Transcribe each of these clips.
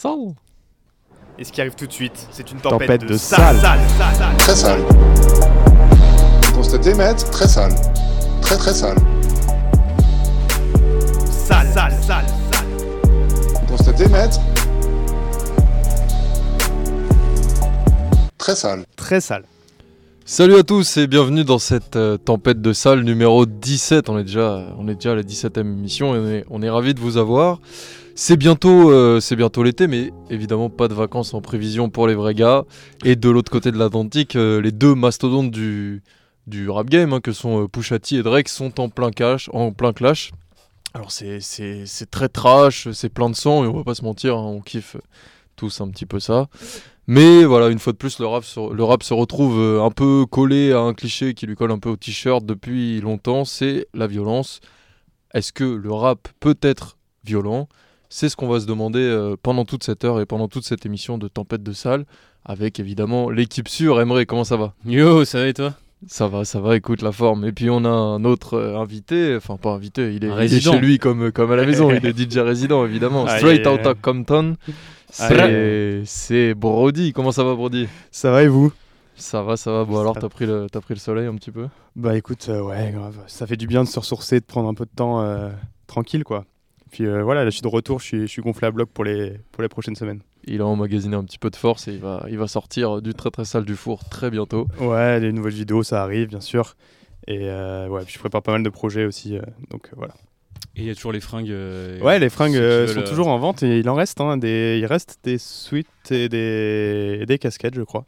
Sale. Et ce qui arrive tout de suite, c'est une Tempête tempête, de sale, sale. sale, sale. Très sale. Constatez, maître, très sale. Très très sale. Sale, sale, sale, sale. Constatez, maître. Très sale. Très sale. Salut à tous et bienvenue dans cette euh, tempête de salle numéro 17. On est déjà, on est déjà à la 17e émission et on est, on est ravis de vous avoir. C'est bientôt, euh, bientôt l'été, mais évidemment pas de vacances en prévision pour les vrais gars. Et de l'autre côté de l'Atlantique, euh, les deux mastodontes du, du rap game, hein, que sont euh, Pusha T et Drake, sont en plein, en plein clash. Alors c'est, très trash, c'est plein de sang et on va pas se mentir, hein, on kiffe tous un petit peu ça. Mais voilà, une fois de plus, le rap se, le rap se retrouve euh, un peu collé à un cliché qui lui colle un peu au t-shirt depuis longtemps, c'est la violence. Est-ce que le rap peut être violent? C'est ce qu'on va se demander euh, pendant toute cette heure et pendant toute cette émission de Tempête de Salle, avec évidemment l'équipe sûre. Emery, comment ça va? Yo, ça va et toi? Ça va, ça va, écoute la forme. Et puis on a un autre euh, invité, enfin pas invité, il est, il est résident. chez lui comme, comme à la maison, il est DJ résident évidemment. Straight out of Compton. C'est Brody, comment ça va Brody? Ça va et vous? Ça va, ça va. Bon, Ça alors, t'as pris, le, t'as pris le soleil un petit peu? Bah écoute, euh, ouais, grave. Ça fait du bien de se ressourcer, de prendre un peu de temps euh, tranquille, quoi. Puis euh, voilà, là je suis de retour, je suis, je suis gonflé à bloc pour les, pour les prochaines semaines. Il a emmagasiné un petit peu de force et il va, il va sortir du très très sale du four très bientôt. Ouais, les nouvelles vidéos, ça arrive, bien sûr. Et euh, ouais, puis je prépare pas mal de projets aussi, euh, donc voilà. Et il y a toujours les fringues. euh, Ouais, les fringues euh, sont toujours en vente et il en reste, hein, des, il reste des suites et des, et des casquettes, je crois.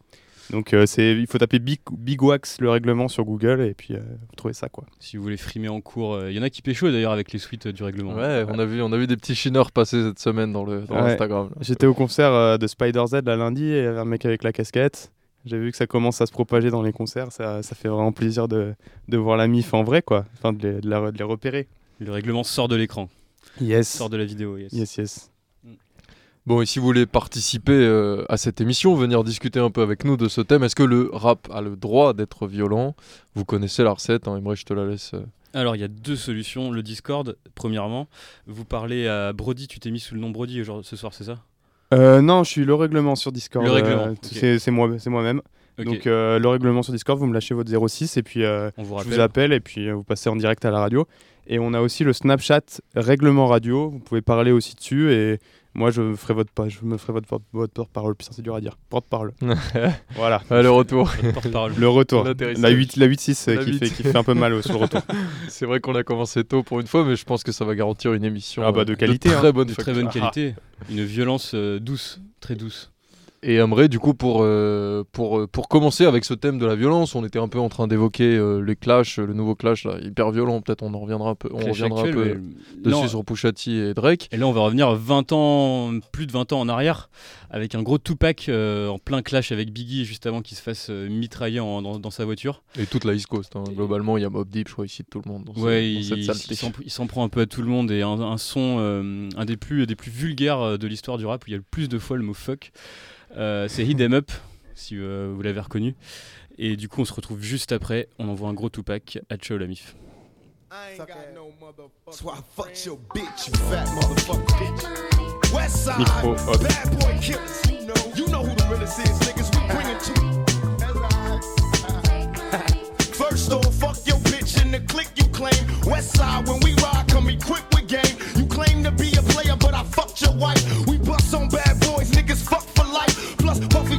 Donc euh, c'est, il faut taper Big, Big Wax le règlement sur Google et puis euh, vous trouvez ça quoi. Si vous voulez frimer en cours, euh, il y en a qui pécho d'ailleurs avec les suites euh, du règlement. Ouais, on a vu, on a vu des petits chineurs passer cette semaine dans le dans Ouais. Instagram. J'étais au concert euh, de Spider Z là lundi et il y avait un mec avec la casquette. J'ai vu que ça commence à se propager dans les concerts, ça, ça fait vraiment plaisir de, de voir la MIF en vrai quoi, enfin de les, de la- de les repérer. Le règlement sort de l'écran, Yes. sort de la vidéo. Yes. Yes, yes. Bon, et si vous voulez participer euh, à cette émission, venir discuter un peu avec nous de ce thème, est-ce que le rap a le droit d'être violent? Vous connaissez la recette, hein, Emre, je te la laisse. euh. Alors il y a deux solutions. Le Discord, premièrement, vous parlez à Brody, tu t'es mis sous le nom Brody aujourd'hui- ce soir, c'est ça? Euh, non, je suis le règlement sur Discord. Le règlement, euh, c'est c'est moi, c'est moi-même. Donc euh, le règlement sur Discord, vous me lâchez votre 06 et puis euh, on vous je vous appelle et puis euh, vous passez en direct à la radio. Et on a aussi le Snapchat règlement radio. Vous pouvez parler aussi dessus et moi je ferai votre je me ferai votre votre porte-parole. Putain, c'est dur à dire. Porte-parole. voilà. Ah, le retour. Le retour. La 8 la 8-6 euh, La qui, 8. fait, qui fait un peu mal sur le retour. C'est vrai qu'on a commencé tôt pour une fois, mais je pense que ça va garantir une émission Ah bah, euh, de qualité, très hein. bonne de très bonne qualité. Une violence euh, douce, très douce. Et Amré, du coup, pour, euh, pour, euh, pour commencer avec ce thème de la violence, on était un peu en train d'évoquer euh, les clashs, le nouveau clash là, hyper violent, peut-être on en reviendra un peu, on Clash reviendra un peu mais- dessus Non, sur Pusha T et Drake. Et là, on va revenir 20 ans, plus de 20 ans en arrière, avec un gros Tupac euh, en plein clash avec Biggie, juste avant qu'il se fasse mitrailler en- dans, dans sa voiture. Et toute la East Coast, hein. globalement, il y a Mob Deep, je crois, ici de tout le monde. Dans ce- ouais, dans il, cette il- saleté. il s'en- prend un peu à tout le monde et un, un son, un des plus, des plus vulgaires de l'histoire du rap, où il y a le plus de fois le mot fuck. Euh, c'est Hit 'em Up, si euh, vous l'avez reconnu. Et du coup, on se retrouve juste après. On envoie un gros Tupac à Ciao la mif. I ain't got no motherfucker. So I fucked your bitch, you fat motherfucker, bitch. West side, Micro, hop. bad boy killers. You know, you know who the realest is, niggas. We bring it to First off, fuck your bitch in the clique you claim. West side, when we ride, come equipped with game. You claim to be a player, but I fucked your wife. We bust on bad boys,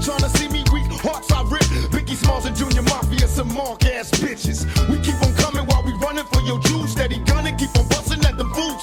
Puffy tryna see me weak, hearts I rip. Biggie Smalls and Junior Mafia, some mark ass bitches. We keep on coming while we running for your juice. Steady gunning, keep on busting at them fools.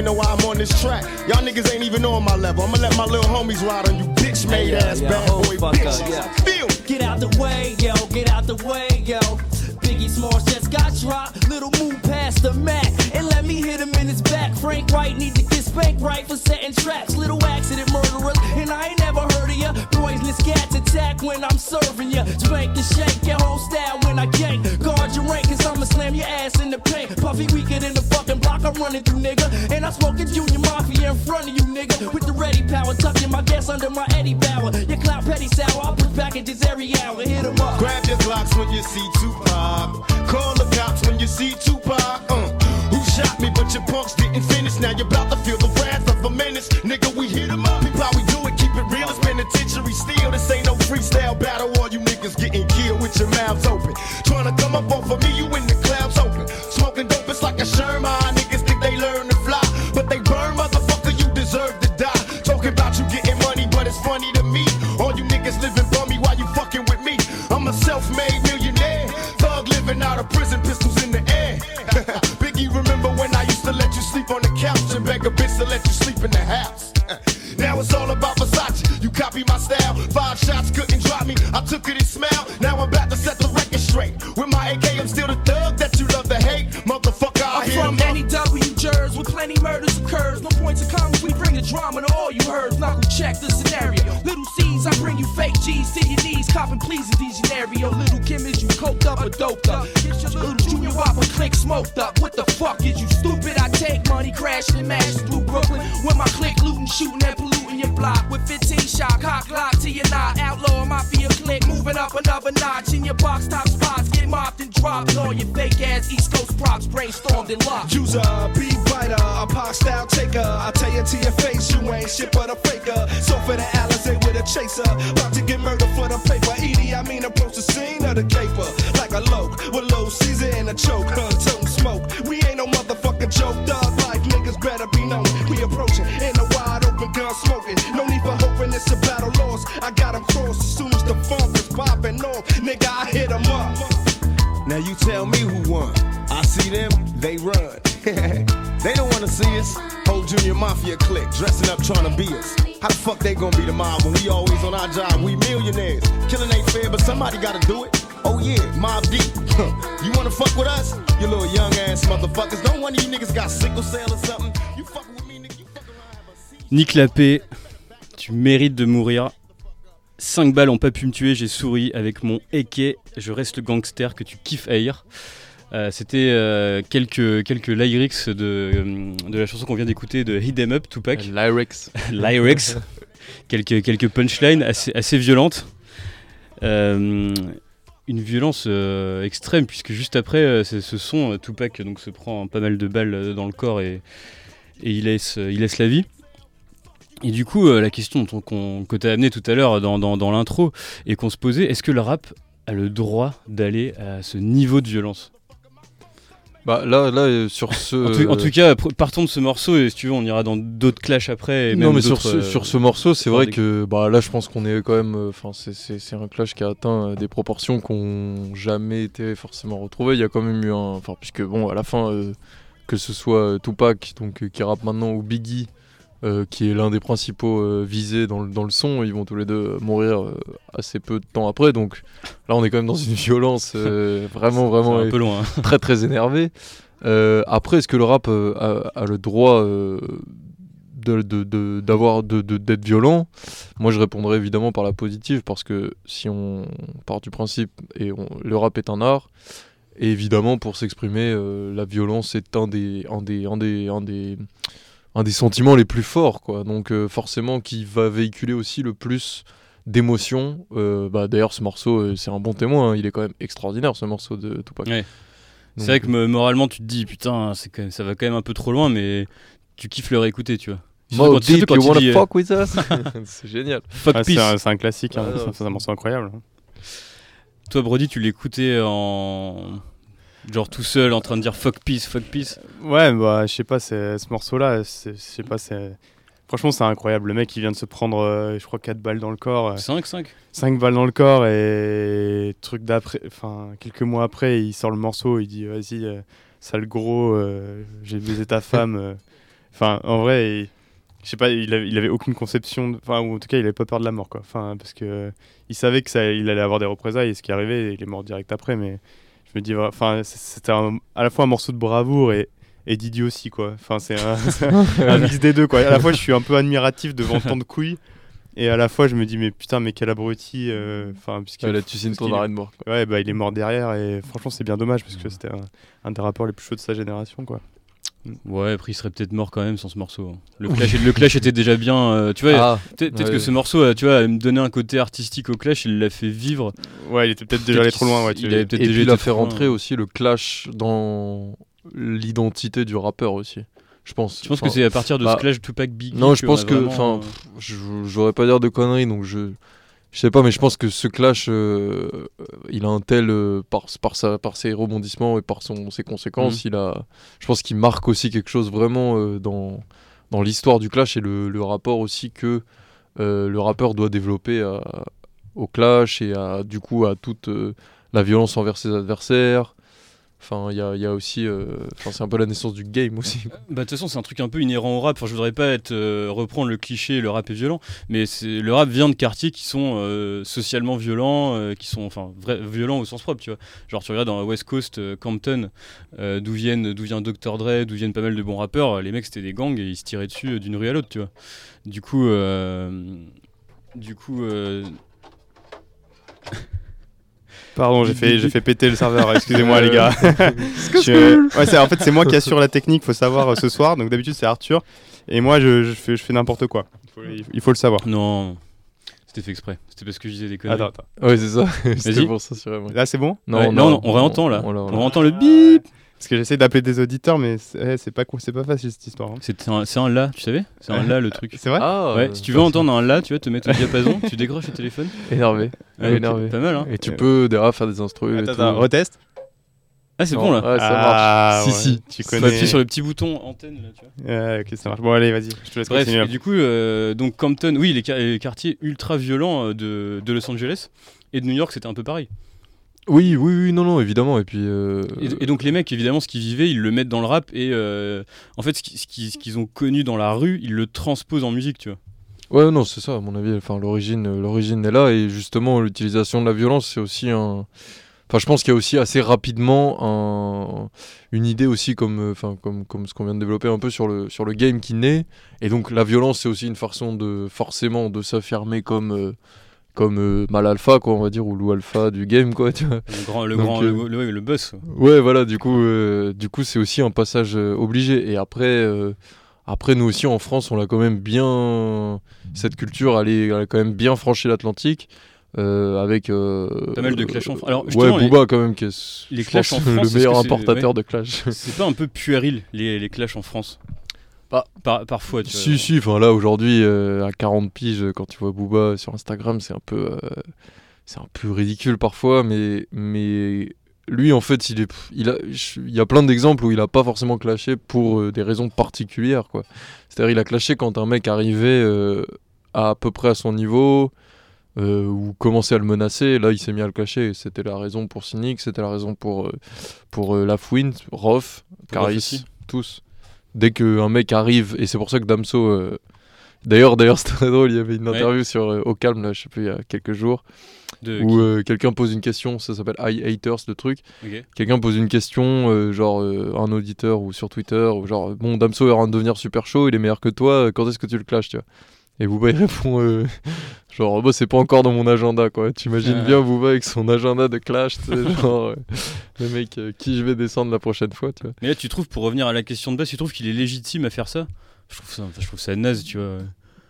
Even know why I'm on this track. Y'all niggas ain't even on my level. I'ma let my little homies ride on you, bitch made ass yeah, bad boy fuck up, bitches. yeah. Feel. Get out the way, yo, get out the way, yo. Biggie Smalls just got dropped. Little move past the Mac and let me hit him in his back. Frank White need to get spanked right for setting traps. Little accident murderers, and I ain't never heard of ya. Poisonous cats attack when I'm serving ya. Spank and shake your whole style when I gank. Guard your rank, cause I'ma slam your ass in the paint. Puffy weaker than the fucking block I'm running through, nigga. And I'm smoking Junior Mafia in front of you, nigga. With the ready power, tucking my gas under my Eddie Bauer. Your clout petty sour, I'll put packages every hour. Hit 'em up. Grab your Glocks when you see Tupac. Call the cops when you see Tupac. Uh, who shot me, but your punks didn't finish. Now you're about to feel the wrath of a menace. Nigga, we hit 'em up. We do it, keep it real. It's penitentiary steel. This ain't no freestyle battle. All you niggas getting killed with your mouths open. Trying to come up off of me, you your box top spots, get mopped and dropped. All your fake ass East Coast props brainstormed and locked. A beat biter, a pop style taker. I tell you to your face, you ain't shit but a faker. So for the Alizé with a chaser, about to get murdered for the paper. Edie, I mean approach the scene of the caper dressing up trying to be us. How the fuck they gonna be the mob when we always on our job? We millionaires. Killing ain't fair, but somebody gotta do it. Oh yeah, Mob Deep. you wanna fuck with us? You little young ass motherfuckers. Don't one of you niggas got sickle cell or something. You fucking with me, nigga. You fucking around. Nick Lappé, tu mérites de mourir. 5 balles ont pas pu me tuer, j'ai souri avec mon eke, je reste le gangster que tu kiffes haïr. Euh, C'était euh, quelques, quelques lyrics de, euh, de la chanson qu'on vient d'écouter de Hit 'em Up, Tupac. Lyrics. lyrics, quelques, quelques punchlines assez, assez violentes. Euh, une violence extrême, puisque juste après, ce son, Tupac donc, se prend pas mal de balles dans le corps et, et il, laisse, il laisse la vie. Et du coup, la question qu'on- que tu as amenée tout à l'heure dans, dans- dans l'intro et qu'on se posait, est-ce que le rap a le droit d'aller à ce niveau de violence? Bah là, là euh, sur ce. en, tout, en tout cas, partons de ce morceau et si tu veux, on ira dans d'autres clashs après. Et non même mais sur ce, euh, sur ce morceau, c'est vrai des- que bah là, je pense qu'on est quand même. Enfin, c'est- un clash qui a atteint euh, des proportions qui n'ont jamais été forcément retrouvées. Il y a quand même eu un. Enfin, puisque bon, à la fin, euh, que ce soit euh, Tupac, donc euh, qui rappe maintenant, ou Biggie. Euh, qui est l'un des principaux euh, visés dans le, dans le son, ils vont tous les deux euh, mourir euh, assez peu de temps après, donc là on est quand même dans une violence vraiment vraiment un peu loin. hein. très très énervé. Euh, après, est-ce que le rap a, a le droit de- d'avoir de, de- d'être violent? Moi, je répondrais évidemment par la positive parce que si on part du principe et on- le rap est un art, et évidemment pour s'exprimer, la violence est un des un des un des un des un des sentiments les plus forts, quoi. Donc euh, forcément, qui va véhiculer aussi le plus d'émotions. Euh, bah, D'ailleurs, ce morceau, euh, c'est un bon témoin. hein. Il est quand même extraordinaire, ce morceau de Tupac. Ouais. C'est vrai que me- moralement, tu te dis, putain, c'est quand même- ça va quand même un peu trop loin, mais tu kiffes le réécouter, tu vois. Mo quand- surtout Deep, quand you wanna fuck with us? C'est génial. Fuck Ouais, c'est peace. un, c'est un classique, hein, c'est un morceau incroyable. Toi, Brody, tu l'écoutais en. Genre tout seul, en train de dire fuck peace, fuck peace. Ouais, bah, je sais pas, c'est- ce morceau-là, je sais pas, c'est. Franchement, c'est incroyable. Le mec, il vient de se prendre, euh, je crois, 4 balles dans le corps. 5-5. 5 balles dans le corps et truc d'après, enfin quelques mois après, il sort le morceau, il dit vas-y, euh, sale gros, euh, j'ai baisé ta femme. Enfin, en vrai, il- je sais pas, il avait, il avait aucune conception, enfin ou en tout cas, il avait pas peur de la mort quoi. Enfin parce que il savait que ça, il allait avoir des représailles et ce qui arrivait, il est mort direct après, mais Je me dis, enfin, c'était à la fois un morceau de bravoure et, et d'idiotie, quoi. Enfin, c'est un, mix des deux, quoi. À la fois, je suis un peu admiratif devant tant de couilles. Et à la fois, je me dis, mais putain, mais quel abruti. euh, Enfin, puisque. Ouais, là, tu signes ton arrêt de mort. Ouais, bah, il est mort derrière. Et franchement, c'est bien dommage parce que c'était un, un des rappeurs les plus chauds de sa génération, quoi. Ouais, après il serait peut-être mort quand même sans ce morceau. hein. Le clash, le clash était déjà bien. euh, tu vois, Ah, peut-être ouais. que ce morceau, euh, tu vois, me donner un côté artistique au clash, il l'a fait vivre. Ouais, il était peut-être déjà allé trop loin, ouais. tu- Il avait peut-être déjà il a fait loin. rentrer aussi le clash dans l'identité du rappeur aussi. Je pense. Je pense que c'est à partir de bah, ce clash Tupac Biggie. Non, je pense a que. Enfin, euh, j'aurais pas dire de conneries, donc je. Je sais pas, mais je pense que ce clash, euh, il a un tel euh, par, par, sa, par ses rebondissements et par son, ses conséquences, il a, je pense qu'il marque aussi quelque chose vraiment euh, dans, dans l'histoire du clash et le, le rapport aussi que euh, le rappeur doit développer à- au clash et à, du coup à toute euh, la violence envers ses adversaires. Enfin, il y a, aussi, euh, enfin, c'est un peu la naissance du game aussi. Bah de toute façon c'est un truc un peu inhérent au rap. Enfin je voudrais pas euh, reprendre le cliché le rap est violent, mais le rap vient de quartiers qui sont euh, socialement violents, qui sont enfin violents au sens propre, tu vois. Genre tu regardes dans la West Coast, Compton, d'où vient Dr Dre, d'où viennent pas mal de bons rappeurs. Les mecs c'était des gangs et ils se tiraient dessus d'une rue à l'autre, tu vois. Du coup du coup Pardon, j'ai fait, j'ai fait péter le serveur, excusez-moi les gars. Je- ouais, en fait, c'est moi qui assure la technique, faut savoir euh, ce soir. Donc d'habitude, c'est Arthur. Et moi, je, je fais, je fais n'importe quoi. Il faut, il- il faut le savoir. non, c'était fait exprès. C'était parce que je disais des conneries. Attends, attends. Ouais, c'est ça. C'était pour ça, sûrement. Là, c'est bon? Ouais, non, non, on réentend, là. On, On entend le bip. Parce que j'essaie d'appeler des auditeurs, mais c'est eh, pas, c'est pas facile cette histoire. hein. C'est un là, tu savais? C'est un là le truc. C'est vrai? Ah, Ouais, euh, si tu veux entendre un là, tu vas te mettre au diapason, tu décroches le téléphone. Énervé. Ouais, énervé. Pas mal, hein Et tu peux derrière faire des instrus. et Attends, tout. attends, retest. Ah, c'est bon là. Ouais, ça Ah, marche. ouais, Si, si. Tu connais. appuyer sur le petit bouton antenne là, tu vois. Ouais, ok, ça marche. Bon, allez, vas-y. Je te laisse Bref, continuer. et du coup, euh, donc Compton, oui, les, les quartiers ultra violents euh, de, de Los Angeles et de New York, c'était un peu pareil. Oui, oui, oui, non, non, évidemment. Et puis. euh, Et, et donc les mecs, évidemment, ce qu'ils vivaient, ils le mettent dans le rap et euh, en fait, ce qui- ce qu'ils qu'ils ont connu dans la rue, ils le transposent en musique, tu vois. Ouais, non, c'est ça, à mon avis. Enfin, l'origine, euh, l'origine est là. Et justement, l'utilisation de la violence, c'est aussi un. Enfin, je pense qu'il y a aussi assez rapidement un- une idée aussi comme, enfin, comme, comme ce qu'on vient de développer un peu sur le, sur le game qui naît. Et donc, la violence, c'est aussi une façon de forcément de s'affirmer comme, euh, comme euh, mal alpha, quoi, on va dire, ou loup alpha du game, quoi, tu vois. Le grand, le, Donc, grand, euh, le, le- boss. Ouais, voilà, du coup, euh, du coup, c'est aussi un passage euh, obligé. Et après, après, nous aussi en France, on a quand même bien cette culture, elle, est, elle a quand même bien franchi l'Atlantique. euh, avec euh, Pas mal de clash en France. Alors, ouais, les- Booba quand même qui est les en France, le meilleur importateur ouais. de clash. C'est pas un peu puéril les, les clashs en France? Bah, Par- Parfois, tu vois. si si, enfin là aujourd'hui euh, à 40 piges quand tu vois Booba sur Instagram, c'est un peu euh, c'est un peu ridicule parfois mais mais lui en fait, il est il a il y a plein d'exemples où il a pas forcément clashé pour euh, des raisons particulières quoi. C'est-à-dire il a clashé quand un mec arrivait euh, à, à peu près à son niveau euh, ou commençait à le menacer, là il s'est mis à le clasher. et C'était la raison pour Cynic, c'était la raison pour, euh, pour euh, Lafouine, Rof, Caris, tous. Dès qu'un mec arrive, et c'est pour ça que Damso. euh, D'ailleurs, d'ailleurs c'était très drôle, il y avait une Ouais. interview sur euh, Au Calme, là, je sais plus, il y a quelques jours, De- où euh, quelqu'un pose une question, ça s'appelle I Haters, le truc. Quelqu'un pose une question, euh, genre un auditeur ou sur Twitter, ou genre bon Damso est en train de devenir super chaud, il est meilleur que toi, quand est-ce que tu le clashes, tu vois? Et Booba il répond euh, genre bah, c'est pas encore dans mon agenda quoi. T'imagines Ah. bien Booba avec son agenda de clash, tu sais, genre euh, le mec euh, qui je vais descendre la prochaine fois, tu vois. Mais là, tu trouves, pour revenir à la question de base, tu trouves qu'il est légitime à faire ça? Je trouve, ça je trouve ça naze, tu vois.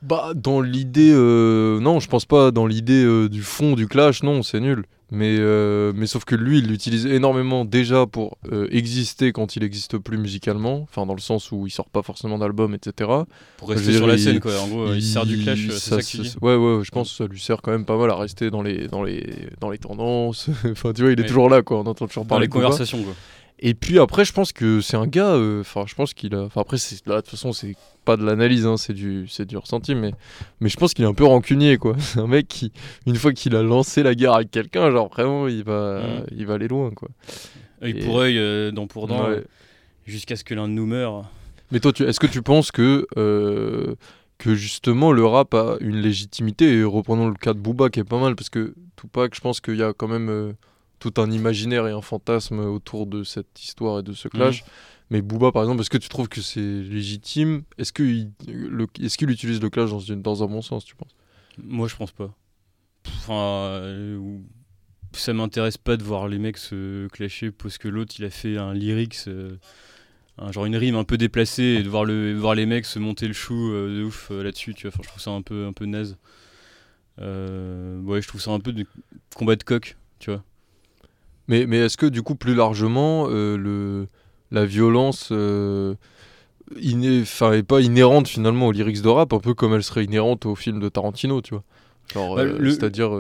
Bah dans l'idée euh, non, je pense pas dans l'idée euh, du fond du clash, non, c'est nul. Mais, euh, mais sauf que lui, il l'utilise énormément déjà pour exister quand il n'existe plus musicalement, enfin dans le sens où il sort pas forcément d'album, etc. Pour rester sur la scène, il- quoi. En gros, il, se sert du clash, c'est ça, que tu dis. Ouais, ouais, je pense que ça lui sert quand même pas mal à rester dans les, dans les, dans les tendances. enfin, tu vois, il est Ouais. toujours là, quoi. On entend toujours Dans parler les de Booba. conversations, quoi. Et puis après, je pense que c'est un gars. euh, Enfin, je pense qu'il a. Enfin, après, là, de toute façon, c'est pas de l'analyse, hein, c'est du, c'est du ressenti. Mais, mais je pense qu'il est un peu rancunier, quoi. C'est un mec qui, une fois qu'il a lancé la guerre avec quelqu'un, genre vraiment, il va, Mhm. il va aller loin, quoi. Œil Et- pour œil, euh, dent pour dent, Ouais. jusqu'à ce que l'un de nous meure. Mais toi, est-ce que tu penses que, euh, que justement le rap a une légitimité? Et reprenons le cas de Booba qui est pas mal, parce que Tupac, je pense qu'il y a quand même. Tout un imaginaire et un fantasme autour de cette histoire et de ce clash. Mais Booba, par exemple, est-ce que tu trouves que c'est légitime? Est-ce qu'il est utilise le clash dans, un bon sens, tu penses? Moi, je pense pas. Enfin, euh, ça m'intéresse pas de voir les mecs se clasher parce que l'autre il a fait un lyrics, euh, un, genre une rime un peu déplacée et de voir, le, voir les mecs se monter le chou euh, de ouf euh, là-dessus, tu vois. Enfin, je trouve ça un peu, un peu naze. Ouais, je trouve ça un peu de combat de coq, tu vois. Mais, mais est-ce que du coup, plus largement, euh, le, la violence euh, est pas inhérente finalement aux lyrics de rap, un peu comme elle serait inhérente au film de Tarantino, tu vois? Genre, Bah, euh, le- c'est-à-dire.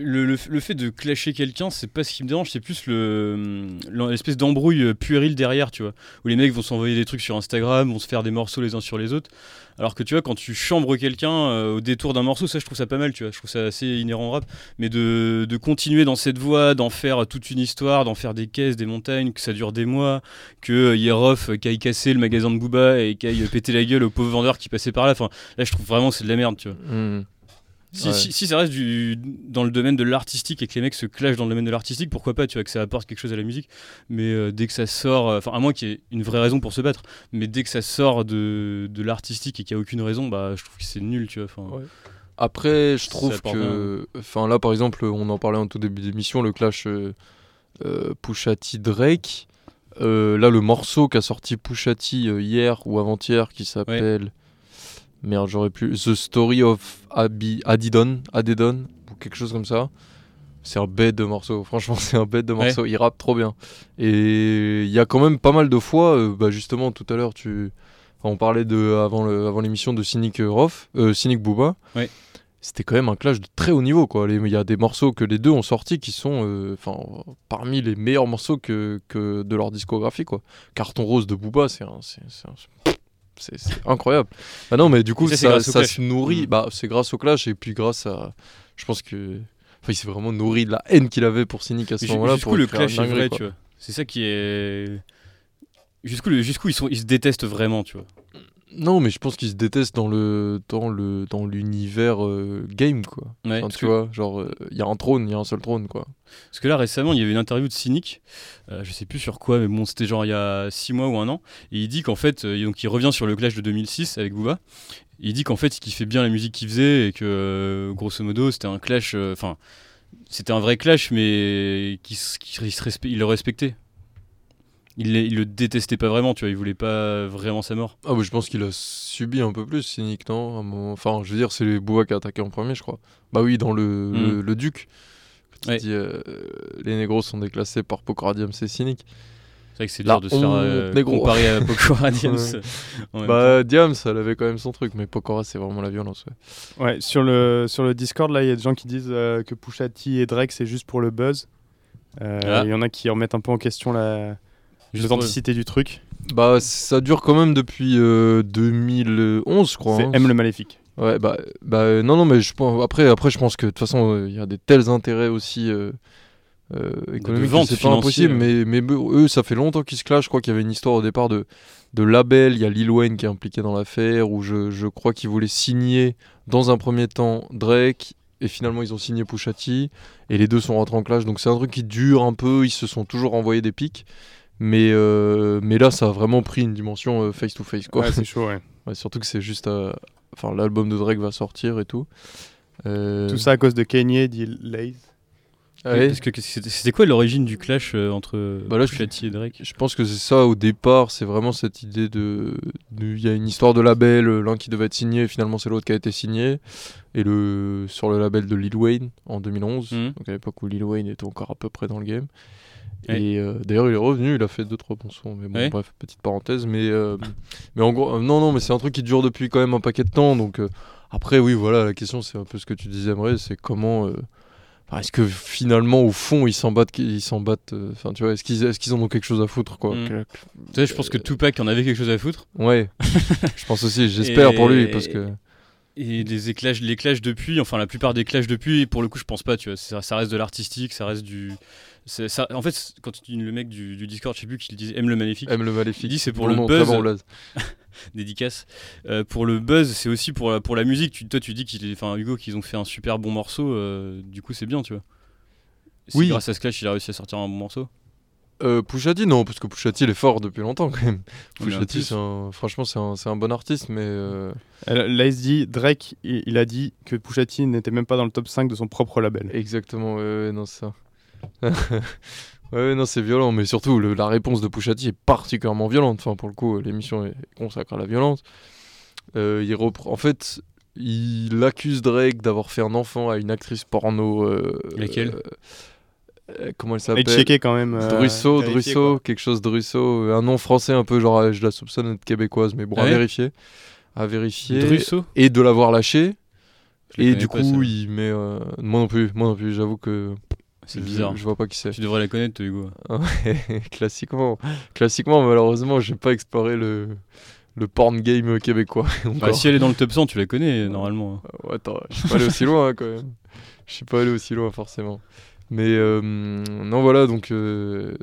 Le, fait de clasher quelqu'un, c'est pas ce qui me dérange, c'est plus le l'espèce d'embrouille puérile derrière, tu vois. Où les mecs vont s'envoyer des trucs sur Instagram, vont se faire des morceaux les uns sur les autres. Alors que tu vois, quand tu chambres quelqu'un euh, au détour d'un morceau, ça je trouve ça pas mal, tu vois. Je trouve ça assez inhérent au rap. Mais de, de continuer dans cette voie, d'en faire toute une histoire, d'en faire des caisses, des montagnes, que ça dure des mois, que euh, Yeroff euh, qu'aille casser le magasin de Booba et qu'aille péter la gueule aux pauvres vendeurs qui passaient par là. Enfin, là je trouve vraiment c'est de la merde, tu vois. hmm. Si, Ouais. si, si ça reste du, dans le domaine de l'artistique et que les mecs se clashent dans le domaine de l'artistique, pourquoi pas, tu vois, que ça apporte quelque chose à la musique. Mais euh, dès que ça sort, euh, enfin, à moins qu'il y ait une vraie raison pour se battre, mais dès que ça sort de, de l'artistique et qu'il n'y a aucune raison, bah, je trouve que c'est nul, tu vois. Ouais. Après, je trouve que. Enfin, là, par exemple, on en parlait en tout début d'émission, le clash euh, euh, Pusha T Drake. Euh, là, le morceau qu'a sorti Pusha T euh, hier ou avant-hier qui s'appelle. Merde, j'aurais pu. The Story of. Adidon, Adedon, ou quelque chose comme ça. C'est un bête de morceau. Franchement, c'est un bête de morceau. Il rappe trop bien. Et il y a quand même pas mal de fois, euh, bah, justement, tout à l'heure, tu. enfin, on parlait de, avant le- avant l'émission de Cynic Rof, euh, Cynic Booba. Ouais. C'était quand même un clash de très haut niveau. quoi. Il y a des morceaux que les deux ont sortis qui sont euh, parmi les meilleurs morceaux que, que de leur discographie. Quoi. Carton Rose de Booba, c'est un- c'est- c'est un- c'est- incroyable. Bah non, mais du coup, ça, se nourrit. Mm. Bah, c'est grâce au clash et puis grâce à. Je pense que. Enfin, il s'est vraiment nourri de la haine qu'il avait pour Cynic à ce moment-là. Jusqu'où le clash est vrai, tu vois? C'est ça qui est. Jusqu'où, jusqu'où ils, sont, ils se détestent vraiment, tu vois? Non, mais je pense qu'ils se détestent dans le dans le dans l'univers euh, game quoi. Ouais, Enfin, tu que- vois, genre il y a un trône, il y a un seul trône quoi. Parce que là récemment il y avait une interview de Cynic, euh, je sais plus sur quoi, mais bon c'était genre il y a 6 mois ou un an, et il dit qu'en fait, euh, donc il revient sur le clash de 2006 avec Booba, il dit qu'en fait il kiffait bien la musique qu'il faisait et que euh, grosso modo c'était un clash, euh, enfin c'était un vrai clash mais respect- il le respectait. Il, il le détestait pas vraiment, tu vois, il voulait pas vraiment sa mort. Ah bah, je pense qu'il a subi un peu plus Cynic non moment- Enfin, je veux dire, c'est les Bouba qui a attaqué en premier, je crois. Bah oui, dans le Mm. le, le Duc. Quand il Ouais. dit, euh, les négros sont déclassés par Pocradium, c'est Cynic. C'est vrai que c'est La dur de se faire euh, comparer à Pokora Diams. Ouais. Bah Diams, elle avait quand même son truc, mais Pokora c'est vraiment la violence. Ouais. Ouais, sur le, sur le Discord, là, il y a des gens qui disent euh, que Pusha T et Drake, c'est juste pour le buzz. Euh, Il Ah. y en a qui remettent un peu en question la l'authenticité du truc. Bah ça dure quand même depuis euh, 2011, je crois. C'est hein. M le Maléfique. Ouais, bah, bah euh, non, non, mais je pense, après, après, je pense que de toute façon, euh, il y a des tels intérêts aussi euh, euh, économiques, que c'est pas impossible. Mais, mais eux, ça fait longtemps qu'ils se clashent. Je crois qu'il y avait une histoire au départ de, de label. Il y a Lil Wayne qui est impliqué dans l'affaire, où je, je crois qu'ils voulaient signer dans un premier temps Drake. Et finalement, ils ont signé Pusha T. Et les deux sont rentrés en clash. Donc c'est un truc qui dure un peu. Ils se sont toujours envoyés des pics. Mais, euh, mais là, ça a vraiment pris une dimension euh, face-to-face. quoi. Ouais, c'est chaud, ouais. Ouais, surtout que c'est juste. euh, Enfin, l'album de Drake va sortir et tout. Euh, Tout ça à cause de Kanye, dit Laze. ah ouais, Parce que que c'était quoi l'origine du clash euh, entre Bah là, et Drake? je pense que c'est ça au départ. C'est vraiment cette idée de. Il y a une histoire de label, l'un qui devait être signé, finalement c'est l'autre qui a été signé. Et le sur le label de Lil Wayne en 2011, Mhm. donc à l'époque où Lil Wayne était encore à peu près dans le game. Ouais. Et euh, d'ailleurs, il est revenu, il a fait deux trois bons sons, mais bon, Ouais. bref, petite parenthèse. Mais, euh, mais en gros, euh, non, non, mais c'est un truc qui dure depuis quand même un paquet de temps. Donc euh, après, oui, voilà, la question, c'est un peu ce que tu disais, Emre, c'est comment. euh, enfin, est-ce que finalement, au fond, ils s'en battent, ils s'en battent. euh, Enfin, tu vois, est-ce qu'ils, est-ce qu'ils en ont quelque chose à foutre, quoi? Que- Tu sais, je pense que Tupac en avait quelque chose à foutre. Ouais, je pense aussi, j'espère pour lui, parce que. Et les clashs, les clashs depuis, enfin la plupart des clashs depuis, pour le coup, je pense pas, tu vois. Ça, ça reste de l'artistique, ça reste du. C'est- Ça, en fait, quand tu dis le mec du, du Discord, je sais plus qui le disait, aime le maléfique, Aime le maléfique. Il dit c'est pour Bon le nom, buzz. très bon dédicace. Euh, pour le buzz, c'est aussi pour la, pour la musique. Tu, toi, tu dis qu'il est, enfin Hugo, qu'ils ont fait un super bon morceau, euh, du coup, c'est bien, tu vois. Oui. grâce à ce clash, il a réussi à sortir un bon morceau. Euh, Pusha T, non, parce que Pusha T, il est fort depuis longtemps quand même. Plus- c'est un- franchement, c'est un, c'est un bon artiste, mais. euh, Euh, Là, il se dit, Drake, il, il a dit que Pusha T n'était même pas dans le top 5 de son propre label. Exactement, ouais, ouais, non, c'est ça. ouais, non, c'est violent, mais surtout, le- la réponse de Pusha T est particulièrement violente. Enfin, pour le coup, l'émission est consacrée à la violence. Euh, il reprend... En fait, il accuse Drake d'avoir fait un enfant à une actrice porno. euh, Laquelle euh, euh, Comment elle Et s'appelle checker quand même. euh, Drusso, Drusso, quoi. quelque chose Drusso, un nom français un peu genre je la soupçonne d'être québécoise, mais bon, Ah à ouais vérifier. À vérifier. Drusso Et de l'avoir lâché. Je Et du coup, il met. euh, Moi non plus, moi non plus, j'avoue que. C'est bizarre. Je, vois pas qui c'est. Tu devrais la connaître, toi, Hugo. Ouais, classiquement, classiquement, malheureusement, j'ai pas exploré le, le porn game québécois. Bah, si elle est dans le top 100, tu la connais normalement. Ouais, attends, je suis pas allé aussi loin quand même. Je suis pas allé aussi loin forcément. Mais euh, non, voilà, donc euh,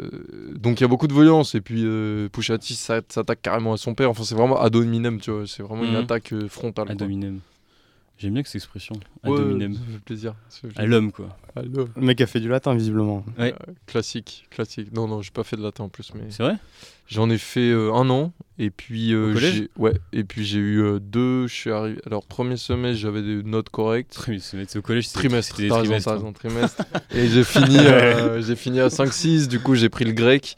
donc il y a beaucoup de violence et puis euh, Pusha T s'a- s'attaque carrément à son père. Enfin, c'est vraiment ad hominem, tu vois. C'est vraiment une Mhm. attaque euh, frontale. Ad hominem. J'aime bien que cette expression. Ad Ouais, hominem. ça fait plaisir. À l'homme, quoi. À. Le mec a fait du latin, visiblement. Classique, classique. Non, non, j'ai pas fait de latin en plus, mais C'est vrai? J'en ai fait euh, un an et puis euh, j'ai- ouais et puis j'ai eu euh, deux. Je suis arrivé. Alors premier semestre, j'avais des notes correctes. Tri- C'est c'est au collège, Trimestre, des raison, trimestres. t'as hein. raison, trimestre. et j'ai fini, euh, j'ai fini à 5-6, du coup j'ai pris le grec.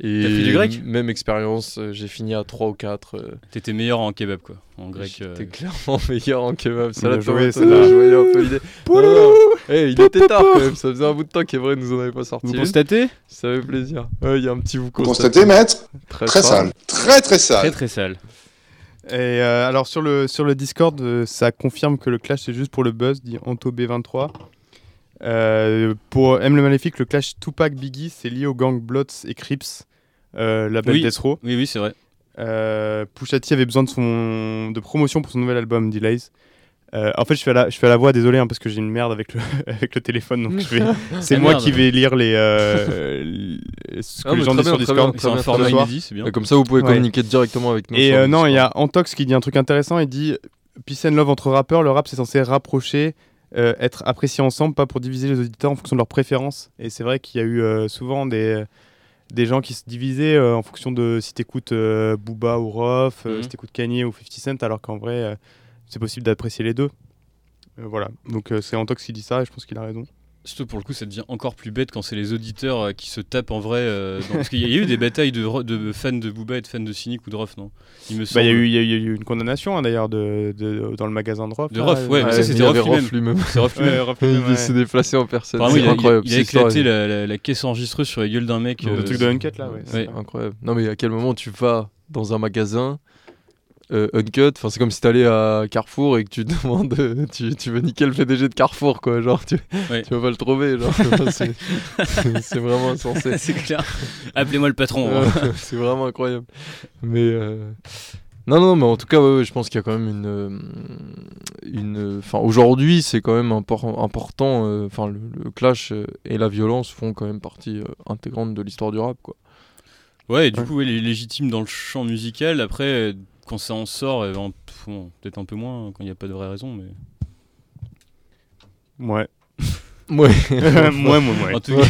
Et T'as pris du grec? Même expérience, euh, j'ai fini à 3 ou 4. euh, T'étais meilleur en kebab, quoi. En grec. J'étais euh, clairement meilleur en kebab. Ça l'a joué, joué, celle-là. je voyais un peu l'idée. Non, non, eh, il était tard quand même, ça faisait un bout de temps qu'Evray nous en avait pas sorti. Vous constatez? Ça fait plaisir. Ouais, Il y a un petit vous Vous constatez, maître? Très, Très sale. Très très Très sale. très sale. Et euh, alors sur le, sur le Discord, euh, ça confirme que le clash c'est juste pour le buzz, dit Anto B23. Euh, pour M le Maléfique, le clash Tupac Biggie, c'est lié au gang Bloods et Crips, euh, label Oui. Death Row. Oui, oui, c'est vrai. Euh, Pusha T avait besoin de, son, de promotion pour son nouvel album Delays. Euh, en fait, je fais, à la, je fais la voix, désolé, hein, parce que j'ai une merde avec le, avec le téléphone. Donc je vais- c'est moi merde. qui vais lire les, euh, ce que Ah, les mais gens disent sur Discord. C'est un format inédit, c'est bien. Et comme ça, vous pouvez Ouais. communiquer directement avec nous. Et euh, non, il y a Antox qui dit un truc intéressant. Il dit Peace and love entre rappeurs. Le rap, c'est censé rapprocher, euh, être apprécié ensemble, pas pour diviser les auditeurs en fonction de leurs préférences. Et c'est vrai qu'il y a eu euh, souvent des, des gens qui se divisaient euh, en fonction de si t'écoutes euh, Booba ou Rof, euh, Mhm. si t'écoutes Kanye ou 50 Cent, alors qu'en vrai, euh, c'est possible d'apprécier les deux. Euh, voilà, donc euh, c'est Antox qui dit ça et je pense qu'il a raison. Surtout pour le coup, ça devient encore plus bête quand c'est les auditeurs euh, qui se tapent en vrai. euh, dans- Parce qu'il y a eu des batailles de, fans de Booba et de fans de Cynic ou de Rof, non? Il me Bah, semble. Il y, a eu- il y a eu- il y a eu une condamnation hein, d'ailleurs de, de- dans le magasin de Rof. De là, Rof, ouais, mais ça, Ouais, c'était il Rof lui-même. C'est Rof lui-même. Ouais, Il ouais. s'est déplacé en personne. Apparemment, C'est il a, incroyable. il a histoire éclaté la, la- la caisse enregistreuse sur la gueule d'un mec. Le euh, Le truc de Uncut là, ouais. Ouais. Incroyable. Non, mais à quel moment tu vas dans un magasin euh, uncut Enfin, c'est comme si t'allais à Carrefour et que tu demandes, euh, tu, tu veux niquer le PDG de Carrefour, quoi. Genre, tu, Ouais. tu vas pas le trouver. Genre, c'est, vraiment insensé. c'est clair. Appelez-moi le patron. hein. C'est vraiment incroyable. Mais euh, non, non, mais en tout cas, ouais, ouais, je pense qu'il y a quand même une, euh, une. Enfin, aujourd'hui, c'est quand même impor- important. Enfin, le, le clash et la violence font quand même partie intégrante de l'histoire du rap, quoi. Ouais, et du Ouais. coup, il est légitime dans le champ musical. Après, quand ça en sort, euh, en- bon, peut-être un peu moins quand il n'y a pas de vraie raison. Mais... Ouais. Ouais. moi, moi, moi. En tout cas, Ouais,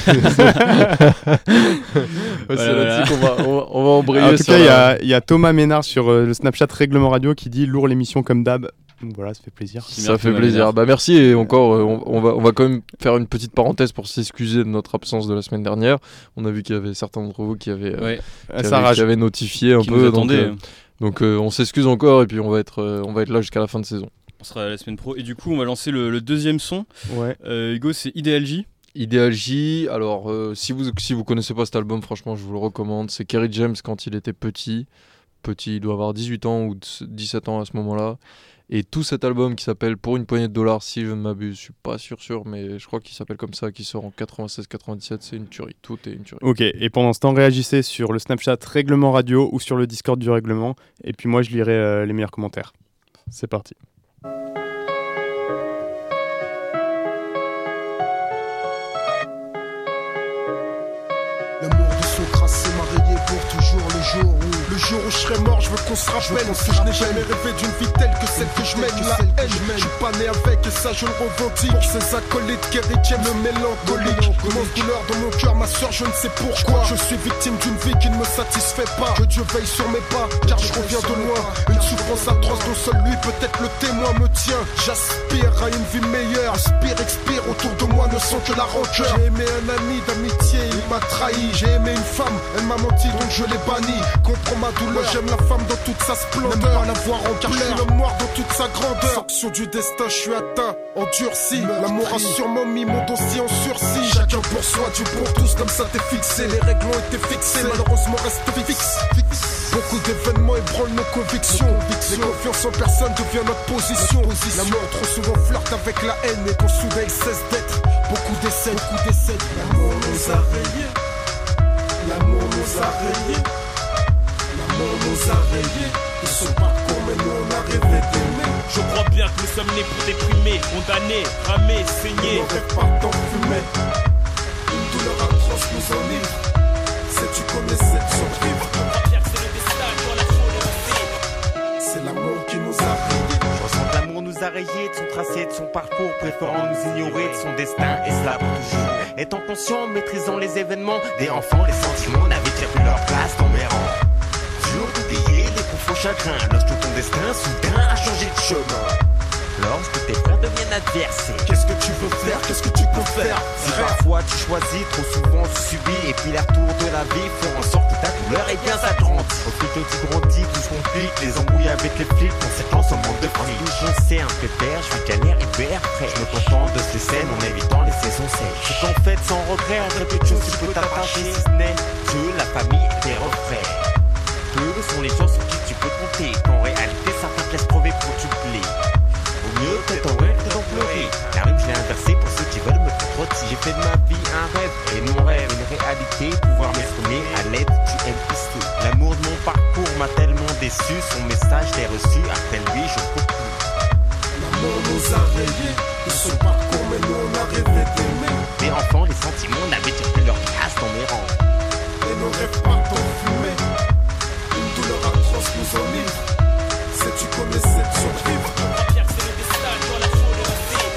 c'est Voilà, là-dessus qu'on va, on va, on va embrayer. en tout cas, il y, la- a- il y a Thomas Ménard sur euh, le Snapchat Règlement Radio qui dit lourd l'émission comme d'hab. Donc voilà, ça fait plaisir. Ça Merci, fait Thomas plaisir. Ménard. Bah merci et encore, euh, on, on va, on va quand même faire une petite parenthèse pour s'excuser de notre absence de la semaine dernière. On a vu qu'il y avait certains d'entre vous qui avaient, euh, ouais, Ah, qui ça avaient, rage. qui avaient notifié un qui peu. nous donc, euh, Donc euh, on s'excuse encore et puis on va être, euh, on va être là jusqu'à la fin de saison. On sera la semaine pro. Et du coup, on va lancer le, le deuxième son. Ouais. Euh, Hugo, c'est Ideal J. Ideal J, alors euh, si vous si vous connaissez pas cet album, franchement je vous le recommande. C'est Kerry James quand il était petit. Petit, il doit avoir 18 ans ou 17 ans à ce moment-là. Et tout cet album qui s'appelle Pour une poignée de dollars, si je ne m'abuse, je suis pas sûr sûr, mais je crois qu'il s'appelle comme ça, qui sort en 96-97, c'est une tuerie. Tout est une tuerie. Ok, et pendant ce temps, réagissez sur le Snapchat Règlement Radio ou sur le Discord du Règlement. Et puis moi, je lirai euh, les meilleurs commentaires. C'est parti. Jour où je serai mort, je veux qu'on se rappelle. Si je n'ai jamais rêvé d'une vie telle que celle que je mène. La haine, je suis pas né avec et ça je le revendique. Pour ces acolytes qui héritiennent le mélancolique. Immense douleur dans mon cœur, ma soeur, je ne sais pourquoi. Je suis victime d'une vie qui ne me satisfait pas. Que Dieu veille sur mes pas, car je reviens de loin. Une souffrance atroce dont seul lui, peut-être le témoin me tient. J'aspire à une vie meilleure. Aspire, expire, autour de moi ne sont que la rancœur. J'ai aimé un ami d'amitié, il m'a trahi. J'ai aimé une femme, elle m'a menti, donc je l'ai banni. Comprends ma douleur, j'aime la femme dans toute sa splendeur. N'aime pas la voir en car je suis l'homme noir dans toute sa grandeur. Sanction du destin, je suis atteint, endurci. L'amour a sûrement mis mon dossier en sursis. Chacun pour soi, Dieu pour tous, comme ça t'es fixé. Les règles ont été fixées, malheureusement reste fixe. Beaucoup d'événements ébranlent nos convictions. Les confiances en personne devient notre position. La mort trop souvent flirte avec la haine et quand soudain il cesse d'être. Beaucoup décèdent, beaucoup décèdent. L'amour nous a rayés. L'amour nous a rayés. L'amour nous a rayés. De son parcours, mais nous on a rêvé d'aimer. Je crois bien que nous sommes nés pour déprimer, condamner, ramer, saigner. On pas tant fumer. Une douleur atroce nous enivre. Sais-tu qu'on essaie de survivre Bien que c'est l'amour qui nous a rayés. Je ressens que l'amour nous a rayés de son tracé, de son parcours, préférant nous ignorer de son destin, et cela pour toujours. Étant conscient, maîtrisant les événements, des enfants, les sentiments n'avaient déjà plus leur place dans lorsque ton destin soudain a changé de chemin. Lorsque tes frères deviennent adversaires, Qu'est-ce que tu veux faire? Qu'est-ce que tu peux faire? Si parfois tu choisis, trop souvent tu subis, et puis les retours de la vie font en sorte que ta douleur est bien s'agrandit. Au plus que tu grandis, tout se complique, les embrouilles avec les flics, conséquence au manque de fric. Je sais un peu père, je suis galère hyper prêt. Je me contente de ces scènes en évitant les saisons sèches. C'est qu'en fait, sans regret, peu de choses tu peux t'attacher, si ce n'est que la famille et tes refrains. Peu sont les gens sur qui peux compter, qu'en réalité certains pièces prouver pour tu plais. Au mieux peut-être en rêve que d'en pleurer. La rime je l'ai inversée pour ceux qui veulent me faire rôtir. J'ai fait de ma vie un rêve et mon rêve une réalité. Pouvoir m'exprimer à l'aide du MIC. L'amour de mon parcours m'a tellement déçu. Son message l'ai reçu après lui je plus. L'amour nous a rayés de son parcours, mais nous on a rêvé d'aimer. Des enfants, les sentiments n'avaient déjà plus leur place dans mes rangs? Et nos rêves partent en fumée. Le destin, quand la foule est restée.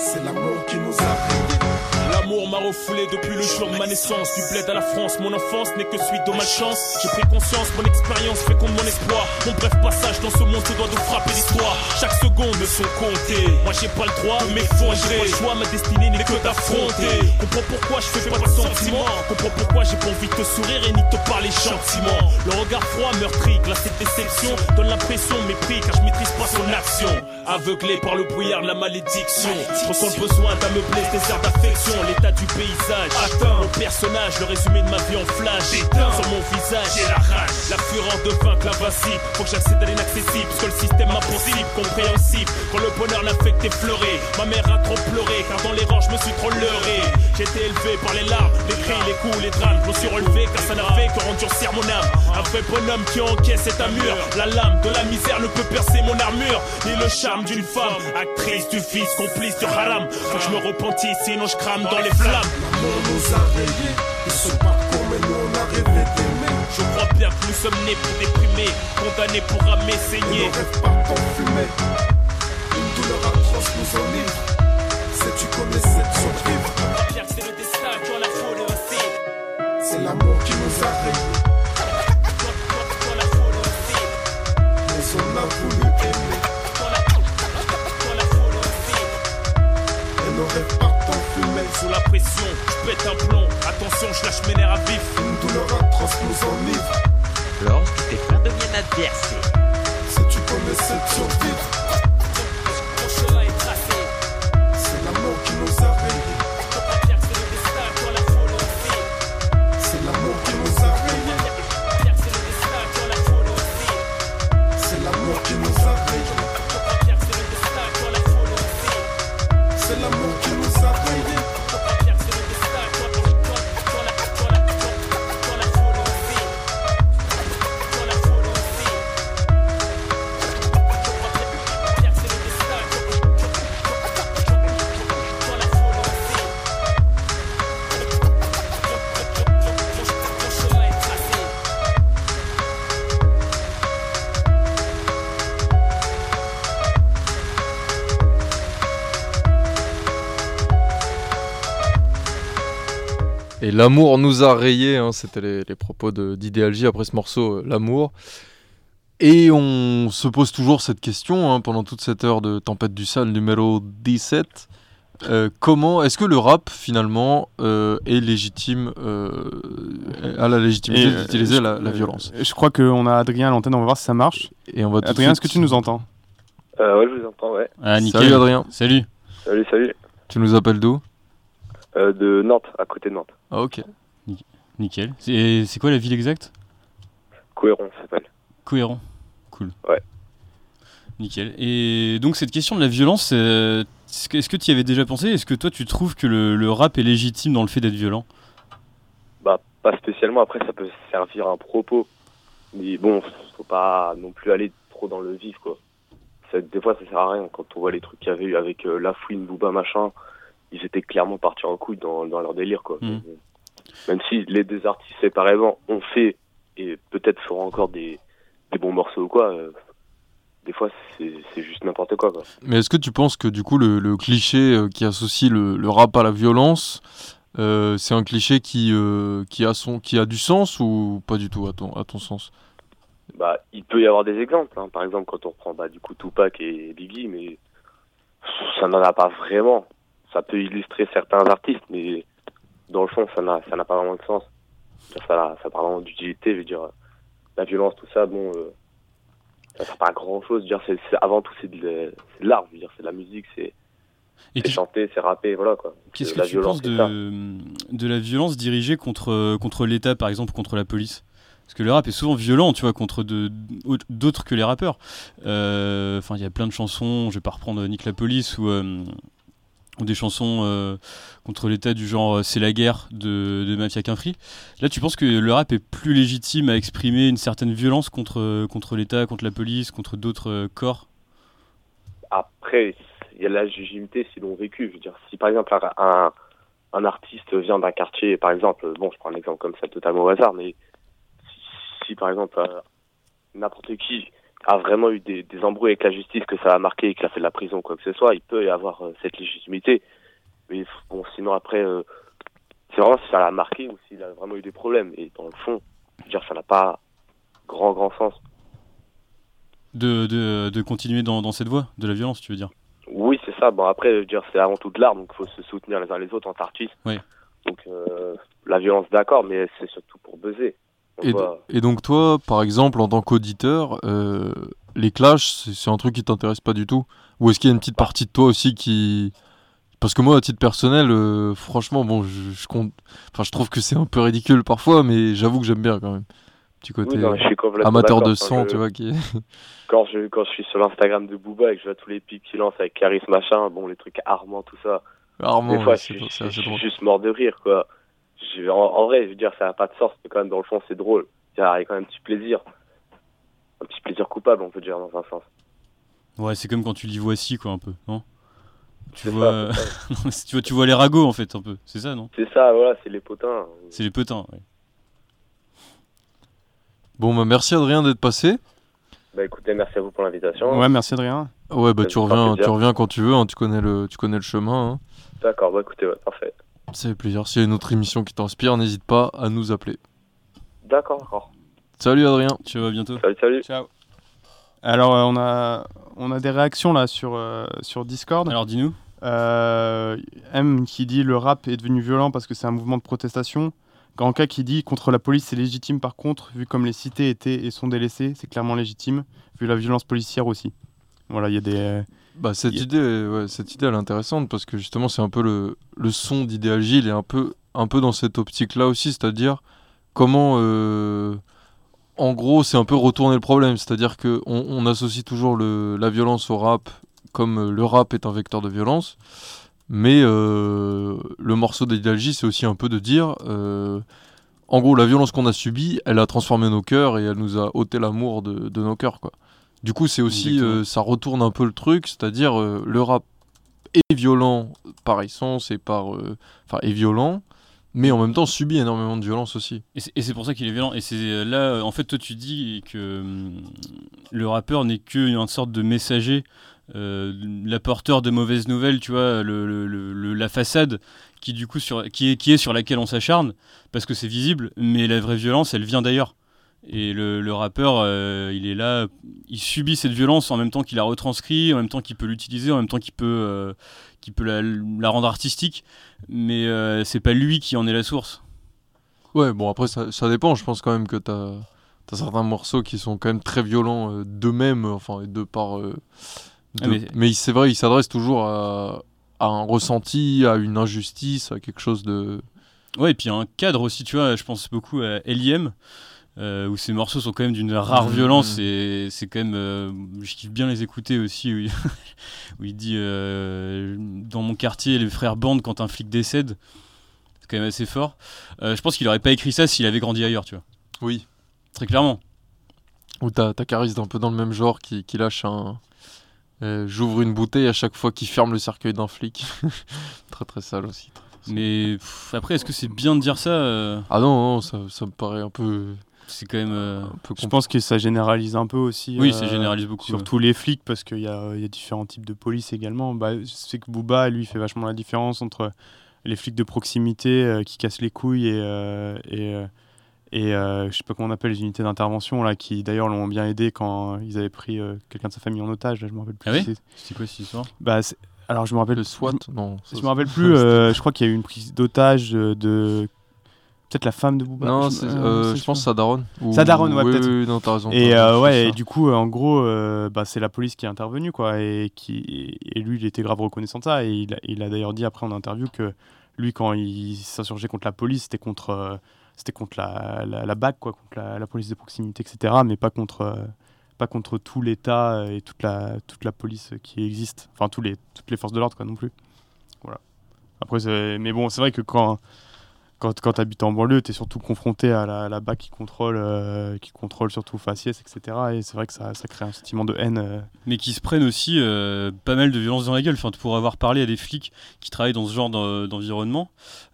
C'est l'amour qui nous a rayés. L'amour m'a refoulé depuis le jour de ma naissance. Du bled à la France, mon enfance n'est que suite de malchance. J'ai pris conscience, mon expérience fait compte mon espoir. Mon bref passage dans ce monde se doit de frapper l'histoire. Chaque seconde me sont comptées. Moi j'ai pas le droit de m'effondrer. J'ai choix, ma destinée n'est que d'affronter. Comprends pourquoi je fais pas de sentiments. Comprends pourquoi j'ai pas envie de te sourire et ni de te parler gentiment. Le regard froid meurtri, glacé déception, donne l'impression mépris car je maîtrise pas son action. Aveuglé par le brouillard de la malédiction, ressens le besoin d'ameubler ce désert d'affection. L'état du paysage, atteint mon personnage, le résumé de ma vie en flash. Sur mon visage, j'ai la rage, la fureur de vaincre l'invincible. Faut que j'accède à l'inaccessible, parce que le système impossible, compréhensible. Quand le bonheur n'a fait que t'effleurer, ma mère a trop pleuré, car dans les rangs je me suis trop leurré. J'ai été élevé par les larmes, les cris, les coups, les drames. Je me suis relevé car ça n'a fait que endurcir mon âme. Un vrai bonhomme qui encaisse cet mur. La lame de la misère ne peut percer mon armure, ni le charme d'une femme. Actrice du fils, complice du haram. Faut que je me repentisse, sinon je crame dans les flammes. L'amour nous a rayés de son parcours, mais nous on a rêvé d'aimer. Je crois bien que nous sommes nés pour déprimer, condamnés pour ramer, saigner. en fumée. Pète un plomb. Attention, je lâche mes nerfs à vif. Une douleur atroce nous enivre. Lorsque tes frères deviennent adversaires, Sais-tu qu'on essaie de survivre l'amour nous a rayé, hein, c'était les, les propos de- d'Idéal J après ce morceau, euh, l'amour. Et on se pose toujours cette question hein, pendant toute cette heure de Tempête du Sale numéro 17. Euh, comment est-ce que le rap finalement euh, est légitime, euh, a la légitimité euh, d'utiliser je- la, la euh, violence? Je crois qu'on a Adrien à l'antenne, on va voir si ça marche. Et on va Adrien, est-ce que tu nous entends? Euh, ouais, je vous entends, ouais. Ah, nickel. Salut Adrien, Salut. Salut, salut. tu nous appelles d'où? Euh, de Nantes, à côté de Nantes. Ah ok. Nickel. C'est c'est quoi la ville exacte? Cohérent, ça s'appelle. Cohérent. Cool. Ouais. Nickel. Et donc cette question de la violence, euh, est-ce que- est-ce que tu y avais déjà pensé? Est-ce que toi tu trouves que le, le rap est légitime dans le fait d'être violent? Bah, pas spécialement. Après, ça peut servir à un propos. Mais bon, faut pas non plus aller trop dans le vif, quoi. Ça, des fois, ça sert à rien. Quand on voit les trucs qu'il y avait eu avec euh, La Fouine, Booba, machin, ils étaient clairement partis en couille dans, dans leur délire, quoi. Mhm. Même si les deux artistes séparément ont fait et peut-être feront encore des, des bons morceaux ou quoi, euh, des fois, c'est juste n'importe quoi, quoi. Mais est-ce que tu penses que du coup le, le cliché euh, qui associe le, le rap à la violence, euh, c'est un cliché qui, euh, qui, a son, qui a du sens ou pas du tout à ton, à ton sens? Bah, il peut y avoir des exemples. hein. Par exemple, quand on reprend bah, du coup Tupac et Biggie, mais ça n'en a pas vraiment. Ça peut illustrer certains artistes, mais dans le fond, ça n'a ça n'a pas vraiment de sens. Ça, ça, parle vraiment d'utilité. Je veux dire, la violence, tout ça, bon, euh, ça sert pas à grand chose. Dire, c'est c'est- avant tout, c'est de, la- c'est de l'art. Je veux dire, c'est de la musique, c'est Et c'est chanter, c'est rapper, voilà quoi. Qu'est-ce Euh, que tu penses ça. de, de la violence dirigée contre, contre l'État, par exemple, contre la police? Parce que le rap est souvent violent, tu vois, contre de- d'autres que les rappeurs. Euh, Enfin, il y a plein de chansons, je vais pas reprendre Nick la police ou, euh, ou des chansons euh, contre l'État du genre euh, C'est la guerre de, de Mafia Quinfri. Là, tu penses que le rap est plus légitime à exprimer une certaine violence contre, contre l'État, contre la police, contre d'autres euh, corps? Après, il y a la légitimité s'ils l'ont vécu. Je veux dire, si par exemple un, un, artiste vient d'un quartier, par exemple, bon, je prends un exemple comme ça totalement au hasard, mais si, si, par exemple euh, n'importe qui a vraiment eu des, des embrouilles avec la justice, que ça a marqué, et qu'il a fait de la prison, quoi que ce soit, il peut y avoir euh, cette légitimité. Mais bon, sinon après, euh, c'est vraiment si ça l'a marqué ou s'il a vraiment eu des problèmes. Et dans le fond, je veux dire, ça n'a pas grand grand sens. de, de, de continuer dans, dans cette voie de la violence, tu veux dire? Oui, c'est ça. Bon, après, je veux dire, c'est avant tout de l'art, donc il faut se soutenir les uns les autres en artistes. Oui. Donc, euh, la violence, d'accord, mais c'est surtout pour buzzer. Et, donc toi, par exemple, en tant qu'auditeur, euh, les clashs, c'est un truc qui t'intéresse pas du tout? Ou est-ce qu'il y a une petite partie de toi aussi qui... Parce que moi, à titre personnel, euh, franchement, bon, je, je compte... Enfin, je trouve que c'est un peu ridicule parfois, mais j'avoue que j'aime bien quand même. Petit côté Oui, non, je suis complètement amateur de je- tu vois, qui... quand, je, quand je suis sur l'Instagram de Booba et que je vois tous les pics qu'il lance avec Caris, machin, bon, les trucs Armand, tout ça. Armand, des fois, ouais, je, c'est- suis- je juste mort de rire, quoi. Je- en, en vrai, je veux dire, ça n'a pas de sens, mais quand même, dans le fond, c'est drôle. Il y a quand même un petit plaisir. Un petit plaisir coupable, on peut dire, dans un sens. Ouais, c'est comme quand tu lis Voici, quoi, un peu, non? Tu vois, ça, Non, mais tu vois, tu vois les ragots, en fait, un peu. C'est ça, non? C'est ça, voilà, c'est les potins. C'est les potins, ouais. Bon, bah merci Adrien d'être passé. Bah écoutez, merci à vous pour l'invitation. Ouais, merci Adrien. Ouais, bah tu reviens, tu reviens quand tu veux, hein, tu, connais le, tu connais le chemin. hein. D'accord, bah écoutez, ouais, parfait. Ça fait plaisir. S'il y a une autre émission qui t'inspire, n'hésite pas à nous appeler. D'accord, d'accord. Salut Adrien. Tu vas bientôt. Salut, salut. Ciao. Alors, euh, on, a, on a des réactions là sur, euh, sur Discord. Alors, dis-nous. Euh, M qui dit le rap est devenu violent parce que c'est un mouvement de protestation. Grand K qui dit contre la police c'est légitime par contre, vu comme les cités étaient et sont délaissées, c'est clairement légitime, vu la violence policière aussi. Voilà, il y a des. Bah, cette, il idée, ouais, cette idée, elle est intéressante parce que justement, c'est un peu le, le son d'Idéal J, il est un peu, un peu dans cette optique-là aussi, c'est-à-dire comment, euh, en gros, c'est un peu retourner le problème, c'est-à-dire qu'on on associe toujours le, la violence au rap comme euh, le rap est un vecteur de violence, mais euh, le morceau d'Idéal J, c'est aussi un peu de dire, euh, en gros, la violence qu'on a subie, elle a transformé nos cœurs et elle nous a ôté l'amour de, de nos cœurs, quoi. Du coup, c'est aussi, euh, ça retourne un peu le truc, c'est-à-dire euh, le rap est violent par essence et par, euh, enfin, est violent, mais en même temps subit énormément de violence aussi. Et c'est- pour ça qu'il est violent. Et c'est euh, là, en fait, toi, tu dis que hum, le rappeur n'est qu'une sorte de messager l'apporteur de mauvaises nouvelles, tu vois, le, le- le- le- la façade qui du coup sur, qui est, qui est sur laquelle on s'acharne parce que c'est visible, mais la vraie violence, elle vient d'ailleurs. Et le, le rappeur, euh, il est là, il subit cette violence en même temps qu'il la retranscrit, en même temps qu'il peut l'utiliser, en même temps qu'il peut, euh, peut la, la rendre artistique, mais euh, c'est pas lui qui en est la source. Ouais, bon, après, ça, ça dépend. Je pense quand même que t'as as certains morceaux qui sont quand même très violents euh, d'eux-mêmes, enfin, et de par. euh, Ah, mais- mais c'est vrai, ils s'adressent toujours à, à un ressenti, à une injustice, à quelque chose de. Ouais, et puis un cadre aussi, tu vois, je pense beaucoup à L.I.M. euh, où ces morceaux sont quand même d'une rare violence et c'est quand même. euh, je kiffe bien les écouter aussi, où il, où il dit euh, Dans mon quartier, les frères bandent quand un flic décède. C'est quand même assez fort. Je pense qu'il aurait pas écrit ça s'il avait grandi ailleurs, tu vois. Oui. Très clairement. Ou t'as Caris un peu dans le même genre qui, qui lâche un. J'ouvre une bouteille à chaque fois qu'il ferme le cercueil d'un flic. très très sale aussi. très, très sale. Mais pff, après, est-ce que c'est bien de dire ça Ah non, non, ça, ça me paraît un peu. C'est quand même. euh, un peu Je pense que ça généralise un peu aussi. Oui, euh, ça généralise beaucoup. Sur ouais. tous les flics, parce qu'il y a, il y a différents types de police également. Bah, c'est que Booba, lui, fait vachement la différence entre les flics de proximité euh, qui cassent les couilles et, euh, et, et euh, je sais pas comment on appelle les unités d'intervention, là, qui d'ailleurs l'ont bien aidé quand ils avaient pris euh, quelqu'un de sa famille en otage. Là, je me rappelle plus. Ah oui c'est. Quoi cette histoire? Bah, Alors, je me rappelle. Le SWAT Non. Je me rappelle plus. euh, je crois qu'il y a eu une prise d'otage de. Peut-être la femme de Booba. Non, je- euh, euh, je pense. Sadaron. Ou- Sadaron, ouais, oui, peut-être. oui, oui, non, t'as raison. Et euh, ouais, et du coup, euh, en gros, euh, bah, c'est la police qui est intervenue, quoi, et qui et lui, il était grave reconnaissant de ça, et il a, il a d'ailleurs dit après en interview que lui, quand il s'insurgeait contre la police, c'était contre, c'était contre la, la, la BAC, quoi, contre la, la police de proximité, etc., mais pas contre, pas contre tout l'État et toute la, toute la police qui existe, enfin tous les, toutes les forces de l'ordre, quoi, non plus. Voilà. Après, mais bon, c'est vrai que quand quand, quand tu habites en banlieue, tu es surtout confronté à la, la BAC qui contrôle, euh, qui contrôle surtout faciès, etc. Et c'est vrai que ça, ça crée un sentiment de haine. euh. mais qui se prennent aussi euh, pas mal de violence dans la gueule. Enfin, pour avoir parlé à des flics qui travaillent dans ce genre d'en- d'environnement,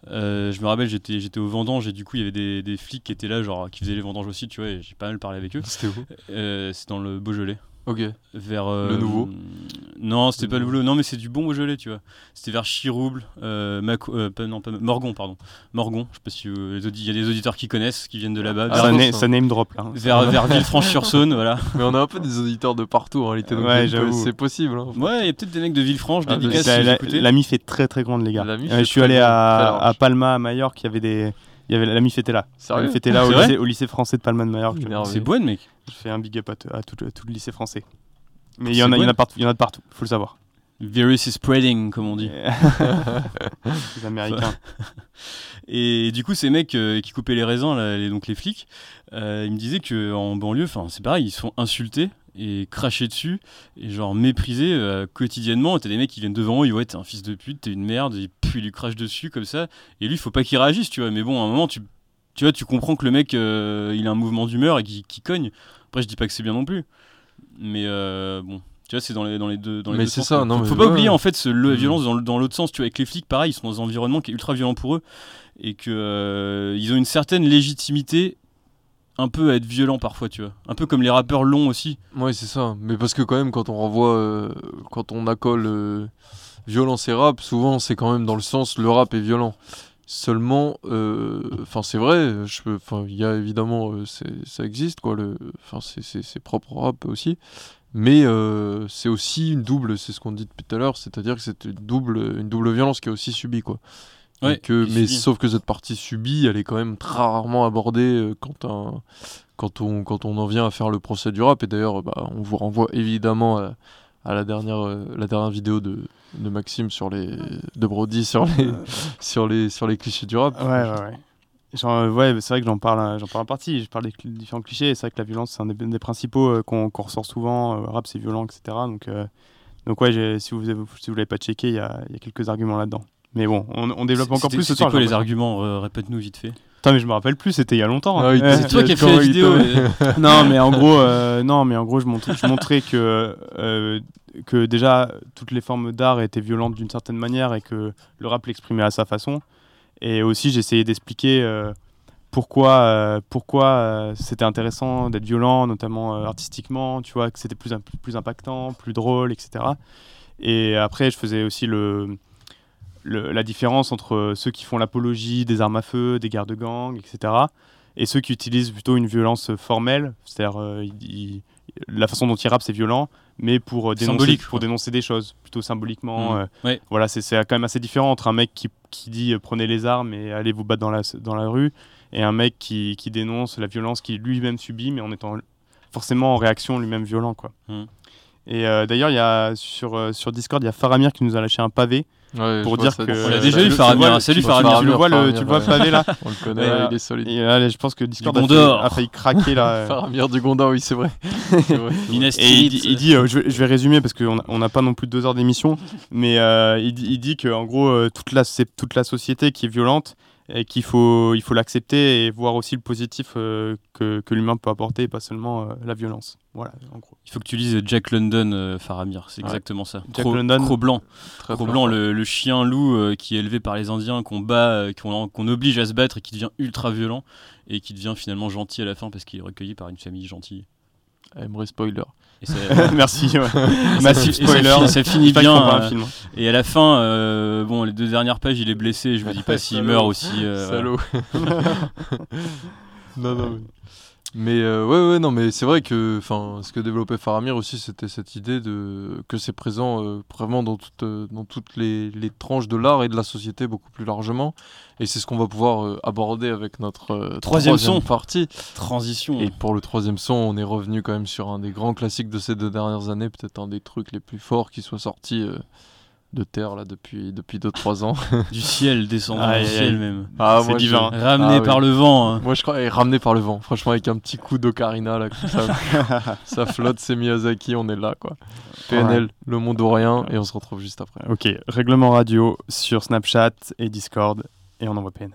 euh, je me rappelle, j'étais j'étais au vendange et du coup, il y avait des, des flics qui étaient là, genre qui faisaient les vendanges aussi, tu vois, et j'ai pas mal parlé avec eux. C'était où? Euh, c'est dans le Beaujolais. Ok. Vers, euh, Le nouveau Non, c'était pas le nouveau. boulot. Non, mais c'est du bon Beaujolais, tu vois. C'était vers Chirouble, euh, Maco- euh, pas- non, pas Morgon, pardon. Morgon, je sais pas si euh, les audi- il y a des auditeurs qui connaissent, qui viennent de là-bas. Ah, ça, na- ça. name drop là. hein. vers, vers Villefranche-sur-Saône, voilà. Mais on a un peu des auditeurs de partout en réalité. donc Ouais, c'est- j'avoue. C'est possible. hein. Ouais, il y a peut-être des mecs de Villefranche, Ah, La, si vous la, écoutez. la MIF est très très grande, les gars. La MIF Euh, est je suis allé à, à Palma, à Majorque, il y avait des. Il y avait, la MIF était là. La Sérieux MIF était là au lycée, au lycée français de Palma de. Énervé. C'est bon, mec. Je fais un big up à, tout, tout le lycée français. Mais il y, en a, y en a partout, il y en a de partout, faut le savoir. Virus is spreading, comme on dit. les Américains. Et du coup, ces mecs euh, qui coupaient les raisins, là, les- donc les flics, euh, ils me disaient que en banlieue, enfin, c'est pareil, ils se font insulter et cracher dessus et genre mépriser euh, quotidiennement. T'as des mecs qui viennent devant ils ouais, t'es un fils de pute, t'es une merde, et puis ils lui crachent dessus comme ça. Et lui, faut pas qu'il réagisse, tu vois. Mais bon, à un moment, tu, tu vois, tu comprends que le mec, euh, il a un mouvement d'humeur et qu'il cogne. Après, je dis pas que c'est bien non plus, mais euh, bon. Tu vois, c'est dans les, dans les deux. Dans les Mais deux c'est sens, ça, non, Faut, mais faut pas ouais. oublier en fait ce, la Mm. violence dans, l'autre sens. Tu vois, avec les flics, pareil, ils sont dans un environnement qui est ultra violent pour eux et que euh, ils ont une certaine légitimité un peu à être violents parfois, tu vois. Un peu comme les rappeurs longs aussi. Ouais, c'est ça. Mais parce que quand même, quand on renvoie, euh, quand on accole euh, violence et rap, souvent c'est quand même dans le sens le rap est violent. Seulement, euh, enfin c'est vrai, il y a évidemment, ça existe quoi, enfin c'est propre rap aussi. Mais c'est aussi une double, c'est ce qu'on dit depuis tout à l'heure, c'est-à-dire que c'est une double, une double violence qui est aussi subie quoi. Ouais, que, mais sauf que cette partie subie, elle est quand même très rarement abordée euh, quand, un- quand, on, quand on en vient à faire le procès du rap. Et d'ailleurs, bah, on vous renvoie évidemment à, à la, dernière, euh, la dernière vidéo de, de Maxime sur les, de Brody sur les, sur, les, sur les clichés du rap. Ouais, ouais, ouais. Genre, euh, ouais, c'est vrai que j'en parle, euh, j'en parle en partie. Je parle des cl- différents clichés. C'est vrai que la violence, c'est un des, des principaux euh, qu'on ressort souvent. euh, rap, c'est violent, etc. Donc, euh, donc ouais, si vous si vous l'avez pas checké, il y a, il y a quelques arguments là-dedans. Mais bon, on, on développe encore plus ce C'était quoi les arguments Euh, Répète-nous vite fait. Putain, mais je me rappelle plus. C'était il y a longtemps. Ah oui, Euh, C'est toi qui as fait la vidéo. euh, non, mais en gros, euh, non, mais en gros, je montrais, je montrais que euh, que déjà toutes les formes d'art étaient violentes d'une certaine manière et que le rap l'exprimait à sa façon. Et aussi, j'essayais d'expliquer euh, pourquoi, euh, pourquoi euh, c'était intéressant d'être violent, notamment euh, artistiquement, tu vois, que c'était plus, imp- plus impactant, plus drôle, etc. Et après, je faisais aussi le, le- la différence entre ceux qui font l'apologie des armes à feu, des guerres de gang, etc. Et ceux qui utilisent plutôt une violence formelle, c'est-à-dire euh, la façon dont ils rappent, c'est violent, mais pour, euh, dénoncer, pour des choses, plutôt symboliquement. Mhm. euh, Ouais. voilà, c'est quand même assez différent entre un mec qui, qui dit prenez les armes et allez vous battre dans la, dans la rue, et un mec qui, qui dénonce la violence qu'il lui-même subit, mais en étant forcément en réaction lui-même violent. Quoi. Mhm. Et d'ailleurs, sur, sur Discord, il y a Faramir qui nous a lâché un pavé. Pour dire que. On l'a déjà eu Faramir, c'est lui Faramir. Tu le vois, le, tu vois pavé là On le connaît, il est solide. allez, je pense que Discord a failli craquer là. Faramir du Gondor, oui, c'est vrai. Et il dit, euh, je vais résumer parce qu'on n'a pas non plus deux heures d'émission, mais euh, il dit qu'en gros, euh, toute la société qui est violente, et qu'il faut il faut l'accepter et voir aussi le positif euh, que, que l'humain peut apporter et pas seulement euh, la violence. Voilà, en gros. Il faut que tu lises Jack London, euh, Faramir, c'est Ouais. exactement ça. Jack Cro- London. Cro-Blanc. Très Cro-Blanc, le, le chien loup euh, qui est élevé par les Indiens, qu'on bat, euh, qu'on qu'on oblige à se battre et qui devient ultra violent et qui devient finalement gentil à la fin parce qu'il est recueilli par une famille gentille. Aimerait spoiler. Merci, ouais. Massif spoiler. finit- Ça finit J'espère qu'ils bien. euh, film. Et à la fin, euh, bon, les deux dernières pages, il est blessé. Je me dis pas s'il meurt aussi. euh, Salaud. non, non. Mais, euh, ouais, ouais, non, mais c'est vrai que, ce que développait Faramir aussi, c'était cette idée de que c'est présent euh, vraiment dans toutes, euh, dans toutes les, les tranches de l'art et de la société beaucoup plus largement. Et c'est ce qu'on va pouvoir aborder avec notre euh, Troisième son. partie. Transition. Et pour le troisième son, on est revenu quand même sur un des grands classiques de ces deux dernières années, peut-être un des trucs les plus forts qui soit sorti de terre là depuis depuis 2-3 ans. Du ciel, descendant Aïe, du ciel même. Ah, C'est divin. je- Ramené Ah, par oui. le vent. hein. Moi je crois, et ramené par le vent. Franchement, avec un petit coup d'ocarina là, comme ça, ça flotte, c'est Miyazaki, on est là quoi. PNL, Ouais. le monde ou rien, et on se retrouve juste après. Ok, règlement radio sur Snapchat et Discord et on envoie PNL.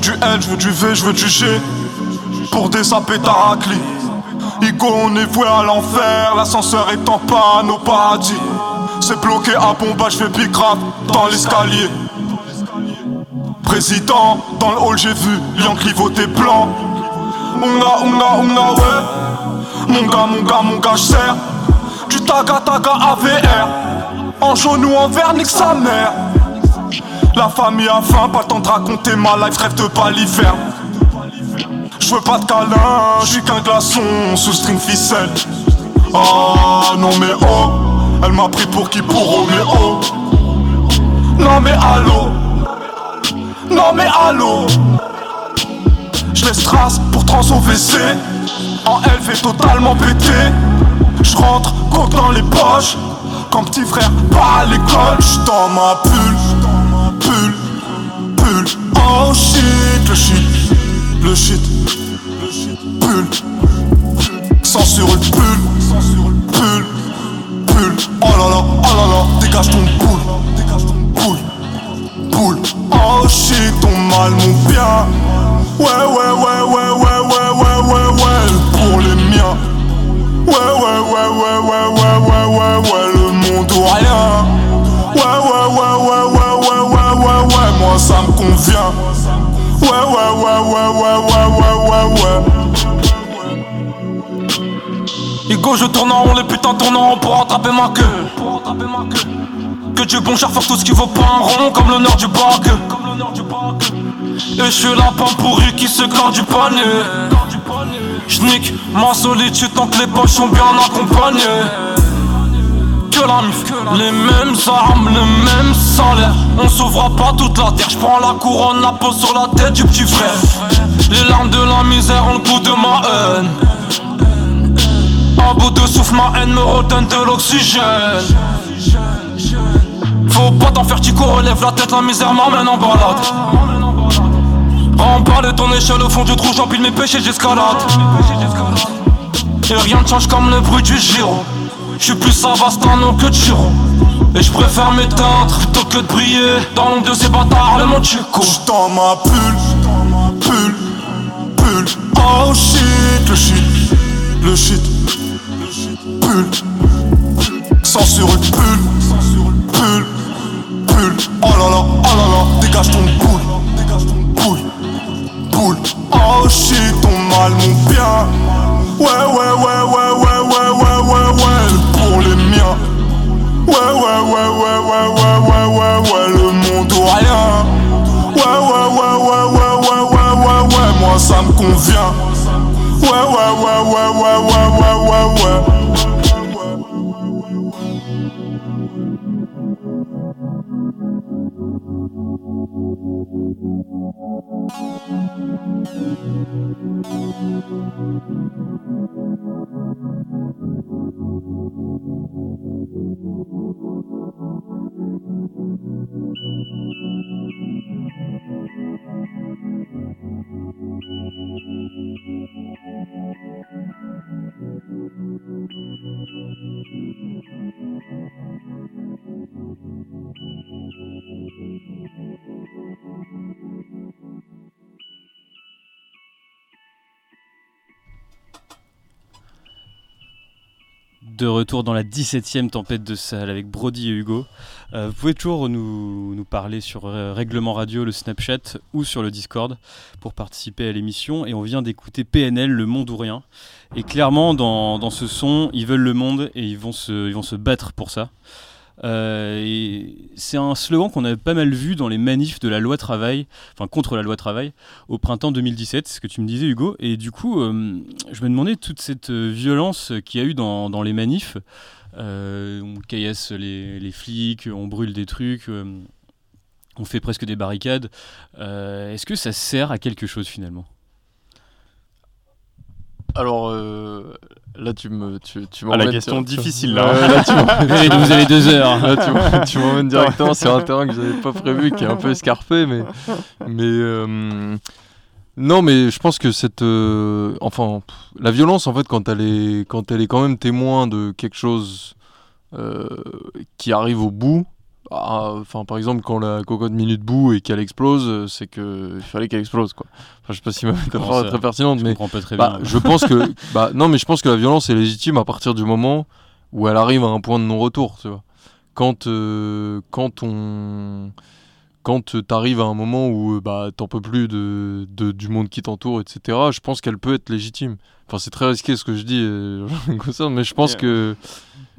Du L, je veux du V, je veux du G. Pour des sapés taracli. Igo on est voué à l'enfer. L'ascenseur est en panne au paradis. C'est bloqué à Bomba, je fais rap dans l'escalier. Président, dans le hall j'ai vu Lion clivoté blanc Onga, onga, onga, ouais. Mon gars, mon gars, mon gars, j'sers Du taga, taga, AVR En jaune ou en vert, nique sa mère la famille a faim, pas le temps de raconter ma life, rêve de pas l'hiver. Je veux pas de câlin, je qu'un glaçon sous string ficelle. Ah non mais oh, elle m'a pris pour qui pour Roméo. Non mais allô, non mais allô. Je laisse trace pour trans au WC. En fait totalement péter. Je rentre dans les poches. Quand petit frère pas à l'école, j'suis dans ma pull, pull, oh shit, le shit, le shit, pull, sans sur le pull, pull, pull, oh là là, oh là là, dégage ton boule, dégage ton boule, boule, oh shit, ton mal, mon bien, ouais, ouais, ouais, ouais, ouais, ouais, ouais, ouais, ouais, pour les miens, ouais, ouais, ouais, ouais, ouais, ouais, ouais, ouais, ouais, convient. Ouais, ouais, ouais, ouais, ouais, ouais, ouais, ouais, ouais. Hugo, je tourne en rond, les putains tournent en rond pour rattraper ma queue. Que Dieu bon cher faire tout ce qui vaut pas un rond, comme l'honneur du bac. Et je suis la pomme pourrie qui se glande du panier. J'nique ma solitude tant que les poches sont bien accompagnées Les mêmes armes, le même salaire On sauvera pas toute la terre. J'prends la couronne, la pose sur la tête du petit frère. Les larmes de la misère ont le goût de ma haine. À bout de souffle, ma haine me redonne de l'oxygène. Faut pas t'en faire, Tico, relève la tête La misère m'emmène en balade. Remballe ton échelle au fond du trou J'empile mes péchés, j'escalade Et rien ne change comme le bruit du giro Je suis plus Savastano que Chiron. Et je préfère m'éteindre plutôt que de briller dans l'ombre de ces bâtards, le monde Chico. J'suis dans ma bulle, bulle, bulle. Oh shit, le shit, le shit, bulle. Censure bulle, bulle, bulle. Oh là là, oh là là, dégage ton boule, boule, boule. Oh shit, ton mal, mon bien. Ouais, ouais, ouais, ouais, ouais, ouais, ouais, ouais, ouais, les miens. Ouais, ouais, ouais, ouais, ouais, ouais, ouais, ouais, ouais, le monde ou rien. Ouais, ouais, ouais, ouais, ouais, ouais, ouais, ouais, ouais, moi ça me convient. Ouais, ouais, ouais, ouais, ouais, ouais, ouais, ouais, ouais. sound. De retour dans la 17ème tempête de salle avec Brody et Hugo. Euh, vous pouvez toujours nous, parler sur euh, Règlement Radio, le Snapchat ou sur le Discord pour participer à l'émission. Et on vient d'écouter PNL, Le Monde ou Rien. Et clairement, dans, ce son, ils veulent le monde et ils vont se battre pour ça. Euh, c'est un slogan qu'on avait pas mal vu dans les manifs de la loi travail, enfin contre la loi travail, au printemps 2017, c'est ce que tu me disais Hugo. Et du coup, euh, je me demandais toute cette euh, violence qu'il y a eu dans, les manifs. Euh, on caillasse les, les flics, on brûle des trucs, on fait presque des barricades. Est-ce que ça sert à quelque chose finalement? Alors euh, là, tu me, tu, tu Ah, la m'emmènes question sur- difficile, Ouais, là. là, tu m'emmènes- Vous avez deux heures. Là, tu m'emmènes- tu m'emmènes directement sur un terrain que j'avais pas prévu, qui est un peu escarpé, mais, mais euh, non, mais je pense que cette, euh, enfin, pff, la violence, en fait, quand elle est, quand elle est quand même témoin de quelque chose euh, qui arrive au bout. Ah, Enfin, par exemple, quand la cocotte minute bout et qu'elle explose, euh, c'est que il fallait qu'elle explose, quoi. Enfin, je sais pas si ma métaphore est très pertinente, Je mais très bah, bien. je pense que, bah, non, mais je pense que la violence est légitime à partir du moment où elle arrive à un point de non-retour, tu vois. Quand, euh, quand on, quand tu arrives à un moment où euh, bah t'en peux plus de, de- du monde qui t'entoure, etc. Je pense qu'elle peut être légitime. Enfin, c'est très risqué ce que je dis, euh, mais je pense Yeah. que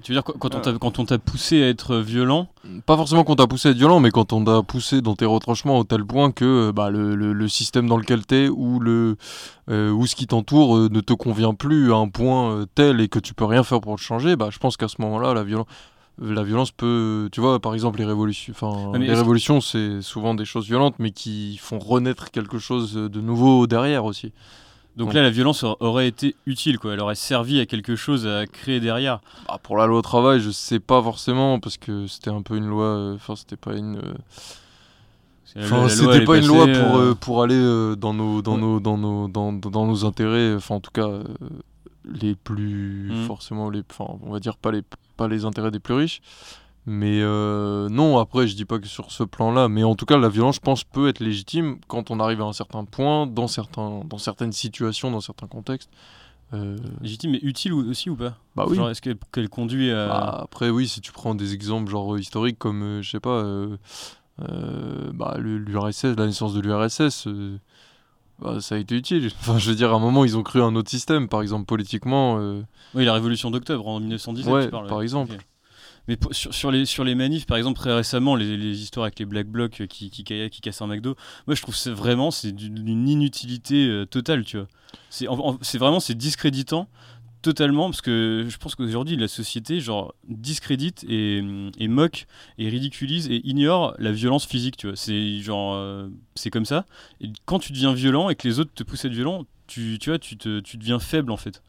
Tu veux dire quand- quand on t'a- quand on t'a poussé à être violent pas forcément qu'on t'a poussé à être violent, mais quand on t'a poussé dans tes retranchements au tel point que euh, bah, le, le- le système dans lequel t'es ou, le, euh, ou ce qui t'entoure euh, ne te convient plus à un point euh, tel et que tu peux rien faire pour le changer, bah, je pense qu'à ce moment-là, la, violence la violence peut... Tu vois, par exemple, les révolutions, enfin, Ah, les révolutions, c'est souvent des choses violentes, mais qui font renaître quelque chose de nouveau derrière aussi. Donc Ouais. là, la violence aur- aurait été utile, quoi. Elle aurait servi à quelque chose à créer derrière. Bah, pour la loi au travail, je sais pas forcément, parce que c'était un peu une loi... euh, Enfin, c'était pas une... euh, Enfin, c'était pas une loi pour, euh, euh, pour aller euh, dans, nos, dans, Ouais. nos, dans, nos, dans, dans nos intérêts, enfin en tout cas euh, les plus Mhm. forcément les enfin on va dire pas les pas les intérêts des plus riches mais euh, non après je dis pas que sur ce plan là mais en tout cas la violence je pense peut être légitime quand on arrive à un certain point dans certains dans certaines situations dans certains contextes Euh, Légitime mais utile aussi ou pas? Bah oui. Est-ce qu'elle conduit à. Bah, après, oui, si tu prends des exemples genre euh, historiques comme, euh, je sais pas, bah, l'URSS, la naissance de l'URSS, bah, ça a été utile. Enfin, je veux dire, à un moment, ils ont cru à un autre système, par exemple, politiquement. Oui, la révolution d'octobre en 1917, Ouais, tu parles. par exemple. Mais sur, sur les, sur les manifs, par exemple, très récemment, les, les histoires avec les Black Blocs euh, qui, qui, cassent un McDo, moi je trouve c'est vraiment c'est d'une inutilité euh, totale, tu vois. C'est en- en- c'est vraiment c'est discréditant totalement parce que je pense qu'aujourd'hui la société genre discrédite et, et moque et ridiculise et ignore la violence physique, tu vois. C'est genre euh, c'est comme ça. Quand tu deviens violent et que les autres te poussent à être violent, tu, tu vois, tu, te, tu deviens faible en fait.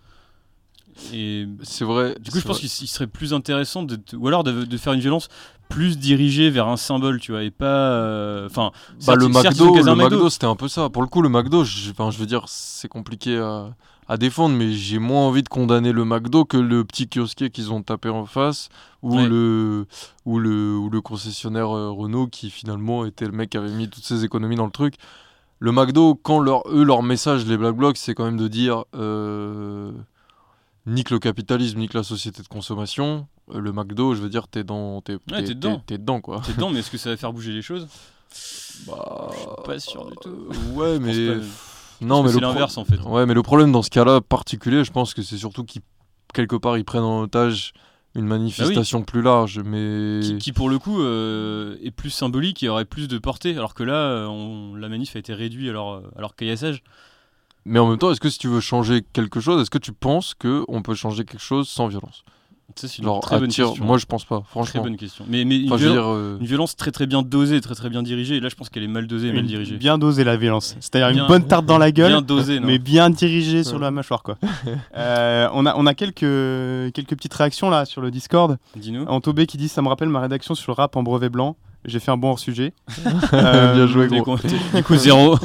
Et c'est vrai. du coup, je pense qu'il serait plus intéressant de, ou alors de, de faire une violence plus dirigée vers un symbole, tu vois, et pas. euh, Enfin, Bah, le McDo, le McDo, c'était un peu ça. Pour le coup, le McDo, je, je veux dire, c'est compliqué à, à défendre, mais j'ai moins envie de condamner le McDo que le petit kiosquier qu'ils ont tapé en face ou, Ouais. le, ou, le, ou le concessionnaire euh, Renault qui finalement était le mec qui avait mis toutes ses économies dans le truc. Le McDo, quand leur, eux, leur message, les Black Blocs, c'est quand même de dire euh, nique le capitalisme, nique la société de consommation. Euh, le McDo, je veux dire, t'es dans, t'es, Ouais, t'es dedans. T'es dedans, quoi. T'es dedans, mais est-ce que ça va faire bouger les choses? Bah, Je suis pas sûr du tout. Ouais, Je pense mais. pas, Non, mais c'est pro- l'inverse, en fait. Ouais, mais le problème dans ce cas-là particulier, je pense que c'est surtout qu'ils, quelque part, ils prennent en otage une manifestation plus large. Mais. Qui, qui, pour le coup euh, est plus symbolique et aurait plus de portée, alors que là, euh, on- la manif a été réduite à leur, à leur caillassage. Mais en même temps, est-ce que si tu veux changer quelque chose, est-ce que tu penses qu'on peut changer quelque chose sans violence c'est une Genre, très bonne attire- question. Moi, je pense pas, Très franchement. bonne question. Mais, mais une, Enfin, violen- dire, euh, une violence très très bien dosée, très très bien dirigée. Et là, je pense qu'elle est mal dosée et mal dirigée. Bien dosée la violence. C'est-à-dire une bonne tarte dans la gueule, bien dosée, non. mais bien dirigée sur Ouais. la mâchoire. Quoi. Euh, on, a, on a quelques, quelques petites réactions là sur le Discord. Dis-nous. Antobé qui dit Ça me rappelle ma rédaction sur le rap en brevet blanc. J'ai fait un bon hors-sujet. Bien joué, T'es gros. Du coup, zéro.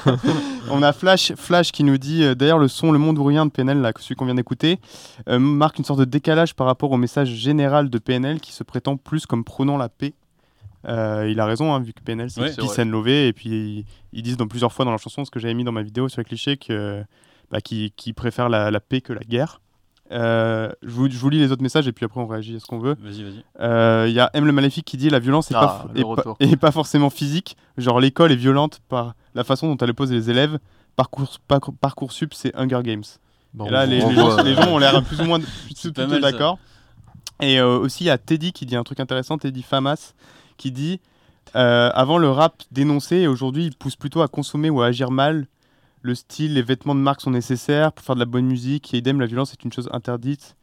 On a Flash, Flash qui nous dit euh, d'ailleurs le son Le Monde ou Rien de PNL, là, celui qu'on vient d'écouter, euh, marque une sorte de décalage par rapport au message général de PNL qui se prétend plus comme prônant la paix. Euh, il a raison, hein, vu que PNL c'est Ouais, Peace and Love, et puis ils, ils disent dans plusieurs fois dans leur chanson ce que j'avais mis dans ma vidéo sur les clichés que bah, qui, qui préfèrent la, la paix que la guerre. Euh, je, vous, je vous lis les autres messages et puis après on réagit à ce qu'on veut. Vas-y, vas-y. Euh, Il y a M le Maléfique qui dit la violence est, Ah, pas, forcément physique. Genre l'école est violente par la façon dont elle oppose les élèves. Parcours, parcours, Parcoursup, c'est Hunger Games. Bon, et là, les, les gens, les euh, gens ont l'air plus ou moins d'accord. Et euh, aussi, il y a Teddy qui dit un truc intéressant, Teddy Famas, qui dit euh, Avant le rap dénoncé, et aujourd'hui, il pousse plutôt à consommer ou à agir mal. Le style, les vêtements de marque sont nécessaires pour faire de la bonne musique. Et idem, la violence est une chose interdite.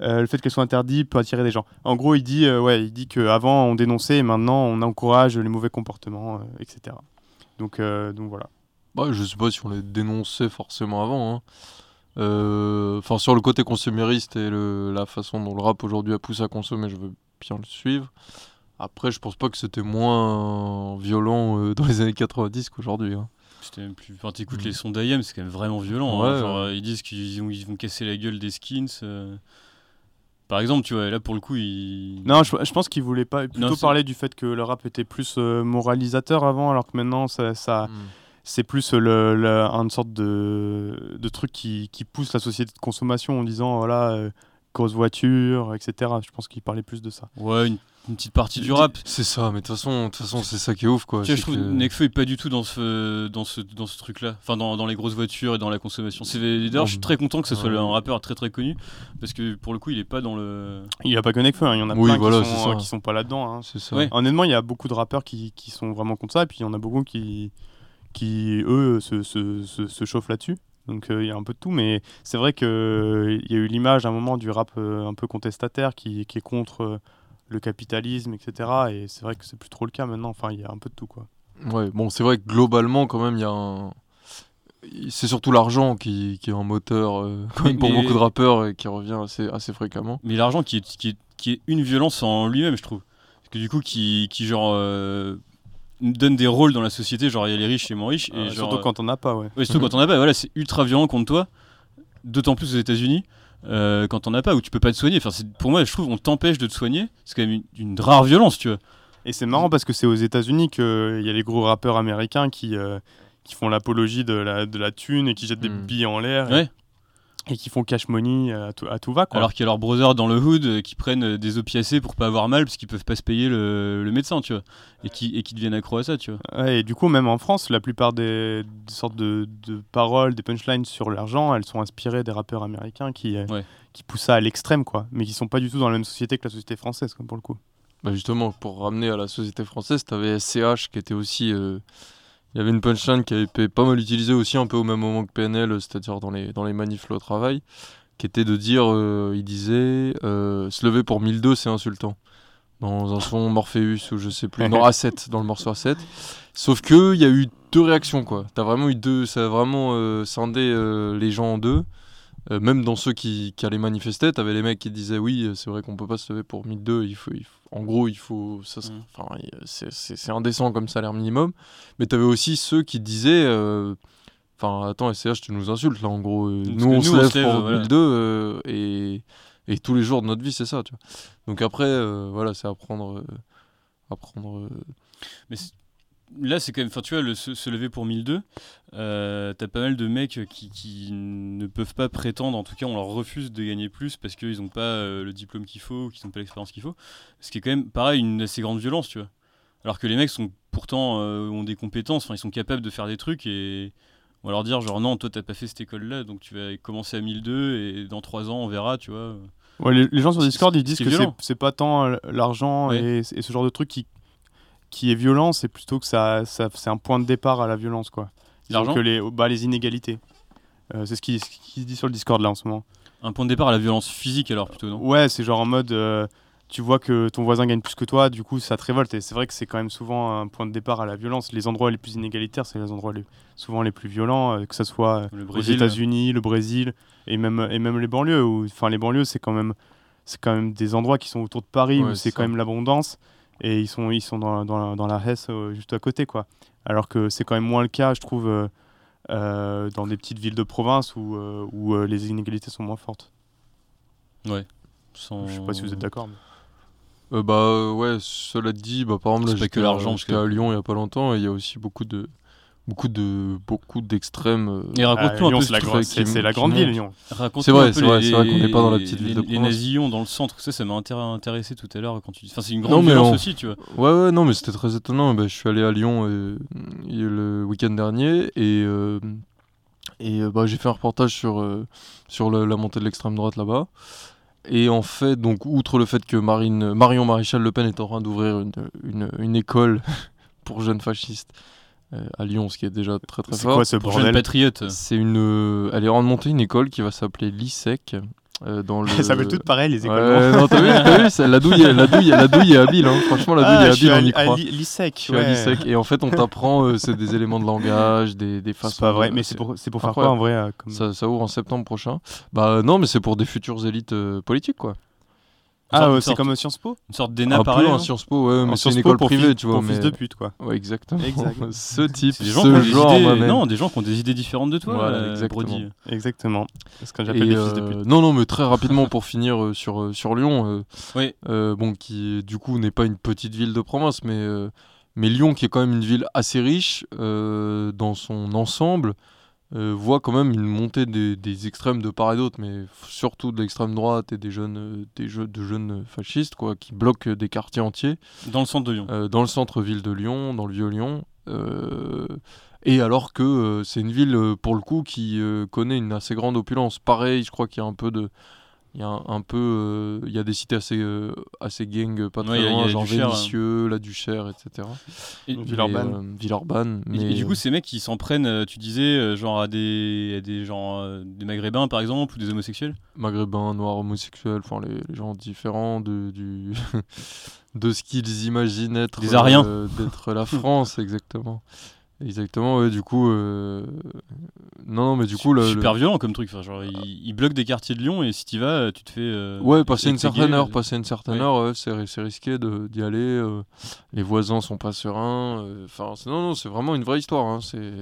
Euh, le fait qu'elle soit interdite peut attirer des gens. En gros, il dit, euh, ouais, il dit qu'avant on dénonçait et maintenant on encourage les mauvais comportements, euh, etc. Donc, donc voilà. Bah, je sais pas si on les dénonçait forcément avant. hein. Enfin, sur le côté consumériste et la façon dont le rap aujourd'hui a poussé à consommer, je veux bien le suivre. Après, je pense pas que c'était moins violent dans les années 90 qu'aujourd'hui. hein. C'était même plus. Enfin, t'écoutes Mm. les sons d'IM, c'est quand même vraiment violent. hein. Ouais, Genre, ouais. euh, ils disent qu'ils vont, ils vont casser la gueule des skins. euh. Par exemple, tu vois, là pour le coup, ils. Non, je, je pense qu'il voulait pas plutôt Non, parler du fait que le rap était plus euh, moralisateur avant, alors que maintenant ça, ça- Mm. c'est plus le, le- une sorte de, de truc qui, qui pousse la société de consommation en disant voilà euh, grosse voiture, etc. Je pense qu'il parlait plus de ça. Ouais, une, une petite partie du rap. C'est ça, mais de toute façon, de toute façon, c'est ça qui est ouf, quoi. Tu vois, c'est je trouve que- Nekfeu est pas du tout dans ce, dans ce, dans ce truc-là. Enfin, dans, dans les grosses voitures et dans la consommation. D'ailleurs, je suis très content que ce soit Ouais. un rappeur très très connu. Parce que pour le coup, il est pas dans le. Il n'y a pas que Nekfeu, hein, il y en a Oui, plein voilà, qui, sont, qui sont pas là-dedans. hein. C'est ça. Ouais. Honnêtement, il y a beaucoup de rappeurs qui, qui sont vraiment contre ça, et puis il y en a beaucoup qui, qui eux, se, se, se, se chauffent là-dessus. Donc euh, il y a un peu de tout, mais c'est vrai qu'il y a eu l'image à un moment du rap euh, un peu contestataire qui, qui est contre euh, le capitalisme, etc. Et c'est vrai que c'est plus trop le cas maintenant. Enfin, il y a un peu de tout, quoi. Ouais, bon, c'est vrai que globalement, quand même, il y a un. C'est surtout l'argent qui, qui est un moteur, euh, quand même, pour Mais- beaucoup de rappeurs et qui revient assez, assez fréquemment. Mais l'argent qui est, qui, est, qui est une violence en lui-même, je trouve. Parce que du coup, qui, qui genre. euh, donne des rôles dans la société, genre il y a les riches et les moins riches. Et Euh, genre, surtout quand on n'a pas, ouais. Ouais, surtout quand on n'a pas. Voilà, c'est ultra violent contre toi. D'autant plus aux États-Unis. Euh, quand on n'a pas, où tu peux pas te soigner. Enfin, pour moi, je trouve, on t'empêche de te soigner. C'est quand même une, une rare violence, tu vois. Et c'est marrant parce que c'est aux États-Unis qu'il y a les gros rappeurs américains qui, euh, qui font l'apologie de la, de la thune et qui jettent des Mm. billes en l'air Ouais. Et, qui font cash money à tout, à tout va. Quoi. Alors qu'il y a leurs brothers dans le hood euh, qui prennent euh, des opiacés pour pas avoir mal parce qu'ils peuvent pas se payer le, le médecin, tu vois. Et qui, et qui deviennent accro à ça, tu vois. Ouais, et du coup, même en France, la plupart des, des sortes de, de paroles, des punchlines sur l'argent, elles sont inspirées des rappeurs américains qui, euh, Ouais. qui poussent ça à l'extrême, quoi. Mais qui sont pas du tout dans la même société que la société française, quoi, pour le coup. Bah justement, pour ramener à la société française, tu avais SCH qui était aussi. euh, Il y avait une punchline qui avait été pas mal utilisée aussi un peu au même moment que PNL, c'est-à-dire dans les, dans les manifs au travail, qui était de dire, euh, il disait, euh, se lever pour 1002 c'est insultant. Dans un son Morpheus ou je sais plus, non A7, dans le morceau A7. Sauf que il y a eu deux réactions quoi. T'as vraiment eu deux, ça a vraiment euh, scindé les gens en deux. Euh, même dans ceux qui, qui allaient manifester, t'avais les mecs qui disaient oui, euh, c'est vrai qu'on peut pas se lever pour 1002, il faut, il faut- en gros, il faut, ça, Mm. il- c'est- indécent comme salaire minimum. Mais t'avais aussi ceux qui disaient, euh, Enfin, attends, SCH, tu nous insultes là en gros. Euh, Nous, on nous, se on lève se lève, pour voilà. 2002 euh, et, et tous les jours de notre vie, c'est ça, tu vois. Donc après, euh, voilà, c'est apprendre. euh, apprendre euh, Mais là, c'est quand même. Enfin, tu vois, le, se, se lever pour 1002, euh, t'as pas mal de mecs qui, qui ne peuvent pas prétendre, en tout cas, on leur refuse de gagner plus parce qu'ils n'ont pas euh, le diplôme qu'il faut, qu'ils n'ont pas l'expérience qu'il faut. Ce qui est quand même, pareil, une assez grande violence, tu vois. Alors que les mecs sont pourtant euh, ont des compétences, enfin, ils sont capables de faire des trucs et on va leur dire, genre, non, toi, t'as pas fait cette école-là, donc tu vas commencer à 1002 et dans 3 ans, on verra, tu vois. Ouais, les, les gens sur Discord, ils disent que c'est pas tant l'argent Ouais. et, et ce genre de truc qui, qui est violent, c'est plutôt que ça, ça c'est un point de départ à la violence, quoi. L'argent que les, bah, les inégalités. Euh, c'est ce qui, ce qui se dit sur le Discord là en ce moment. Un point de départ à la violence physique, alors plutôt, non? Ouais, c'est genre en mode, euh, tu vois que ton voisin gagne plus que toi, du coup ça te révolte. Et c'est vrai que c'est quand même souvent un point de départ à la violence. Les endroits les plus inégalitaires, c'est les endroits les, souvent les plus violents, euh, que ce soit Le aux Brésil. États-Unis, le Brésil et même, et même les banlieues. Enfin, les banlieues, c'est quand même, c'est quand même des endroits qui sont autour de Paris Ouais, où c'est quand même l'abondance et ils sont, ils sont dans, dans, la, dans la Hesse euh, juste à côté, quoi. Alors que c'est quand même moins le cas, je trouve, euh, euh, dans des petites villes de province où, euh, où euh, les inégalités sont moins fortes. Ouais. Sans... Je sais pas si vous êtes d'accord. mais- Euh, bah ouais, cela dit, bah, par exemple, là, pas que à- l'argent, parce Lyon il y a pas longtemps et il y a aussi beaucoup de beaucoup de beaucoup d'extrêmes. euh, Et raconte-nous Ah, un Lyon, peu c'est la, ce c'est- grande ville. Lyon. Raconte-nous C'est vrai, c'est vrai, les- c'est vrai qu'on n'est pas dans la petite les- ville de Les nasillons dans le centre, ça, ça m'a intér- intéressé tout à l'heure quand tu dis. Enfin, c'est une Non, grande mais violence on- aussi, tu vois. Ouais, ouais, non, mais c'était très étonnant. Bah, je suis allé à Lyon euh, le week-end dernier et, euh, et euh, bah, j'ai fait un reportage sur, euh, sur la montée de l'extrême droite là-bas. Et en fait, donc, outre le fait que Marine, Marion Maréchal Le Pen est en train d'ouvrir une, une, une école pour jeunes fascistes euh, à Lyon, ce qui est déjà très très C'est fort. quoi ce bordel patriotes. C'est une, euh, elle est en train de monter une école qui va s'appeler l'ISEC. euh, dans le... Elles s'appellent toutes pareil, les écoles. Ouais, non t'as vu, t'as vu, c'est- la douille, est- la douille, la douille est habile, hein. franchement, la douille Ah, est je suis habile, on à- y à croit. Li- l'ISEC, Je suis à ouais. l'ISEC, et en fait, on t'apprend, euh, c'est des éléments de langage, des, des façons. C'est pas vrai, de- mais c'est pour, c'est pour faire quoi en vrai euh, comme- Ça, ça ouvre en septembre prochain. Bah non, mais c'est pour des futures élites euh, politiques, quoi. Ah, euh, une c'est comme Sciences Po Une sorte Un d'ENA parallèle. un hein. Sciences Po, ouais, mais En c'est une école privée, fils- tu vois. pour mais... fils de pute, quoi. Ouais, exactement. Exact. ce type, des gens ce genre, idées-. Non, des gens qui ont des idées différentes de toi, Voilà, euh, exactement. Brody. Exactement. C'est ce que j'appelle des fils de euh, pute. Non, non, mais très rapidement pour finir euh, sur, euh, sur Lyon, euh, Oui. euh, bon, qui du coup n'est pas une petite ville de province, mais, euh, mais Lyon, qui est quand même une ville assez riche euh, dans son ensemble, euh, voit quand même une montée des, des extrêmes de part et d'autre, mais surtout de l'extrême droite et des jeunes, euh, des jeux, de jeunes fascistes, quoi, qui bloquent des quartiers entiers. Dans le centre de Lyon. Euh, dans le centre-ville de Lyon, dans le vieux Lyon. euh, et alors que c'est une ville, pour le coup, qui connaît une assez grande opulence. Pareil, je crois qu'il y a un peu de. Il y a un, un peu. euh, il y a des cités assez, euh, assez gang, pas très il y a- il y loin, genre hein. Vénissieux, la Duchère, etc. Et- Villeurbanne. euh, Villeurbanne. Mais, et du coup, ces mecs, ils s'en prennent, euh, tu disais, genre à des, à des, genre, euh, des maghrébins par exemple, ou des homosexuels? Maghrébins, noirs, homosexuels, enfin les, les gens différents de, du de ce qu'ils imaginent être Des Ariens. d'être la France, exactement. Exactement, ouais, du coup. euh, Non, non, mais du coup. le- Super le- violent comme truc. Enfin, genre, ils, ils bloquent des quartiers de Lyon et si tu vas, tu te fais. euh, Ouais, passer une certaine heure, euh, passer une certaine ouais. heure, ouais, c'est ri- c'est risqué d'y aller. euh, les voisins sont pas sereins. Enfin, non, non, c'est vraiment une vraie histoire. hein, c'est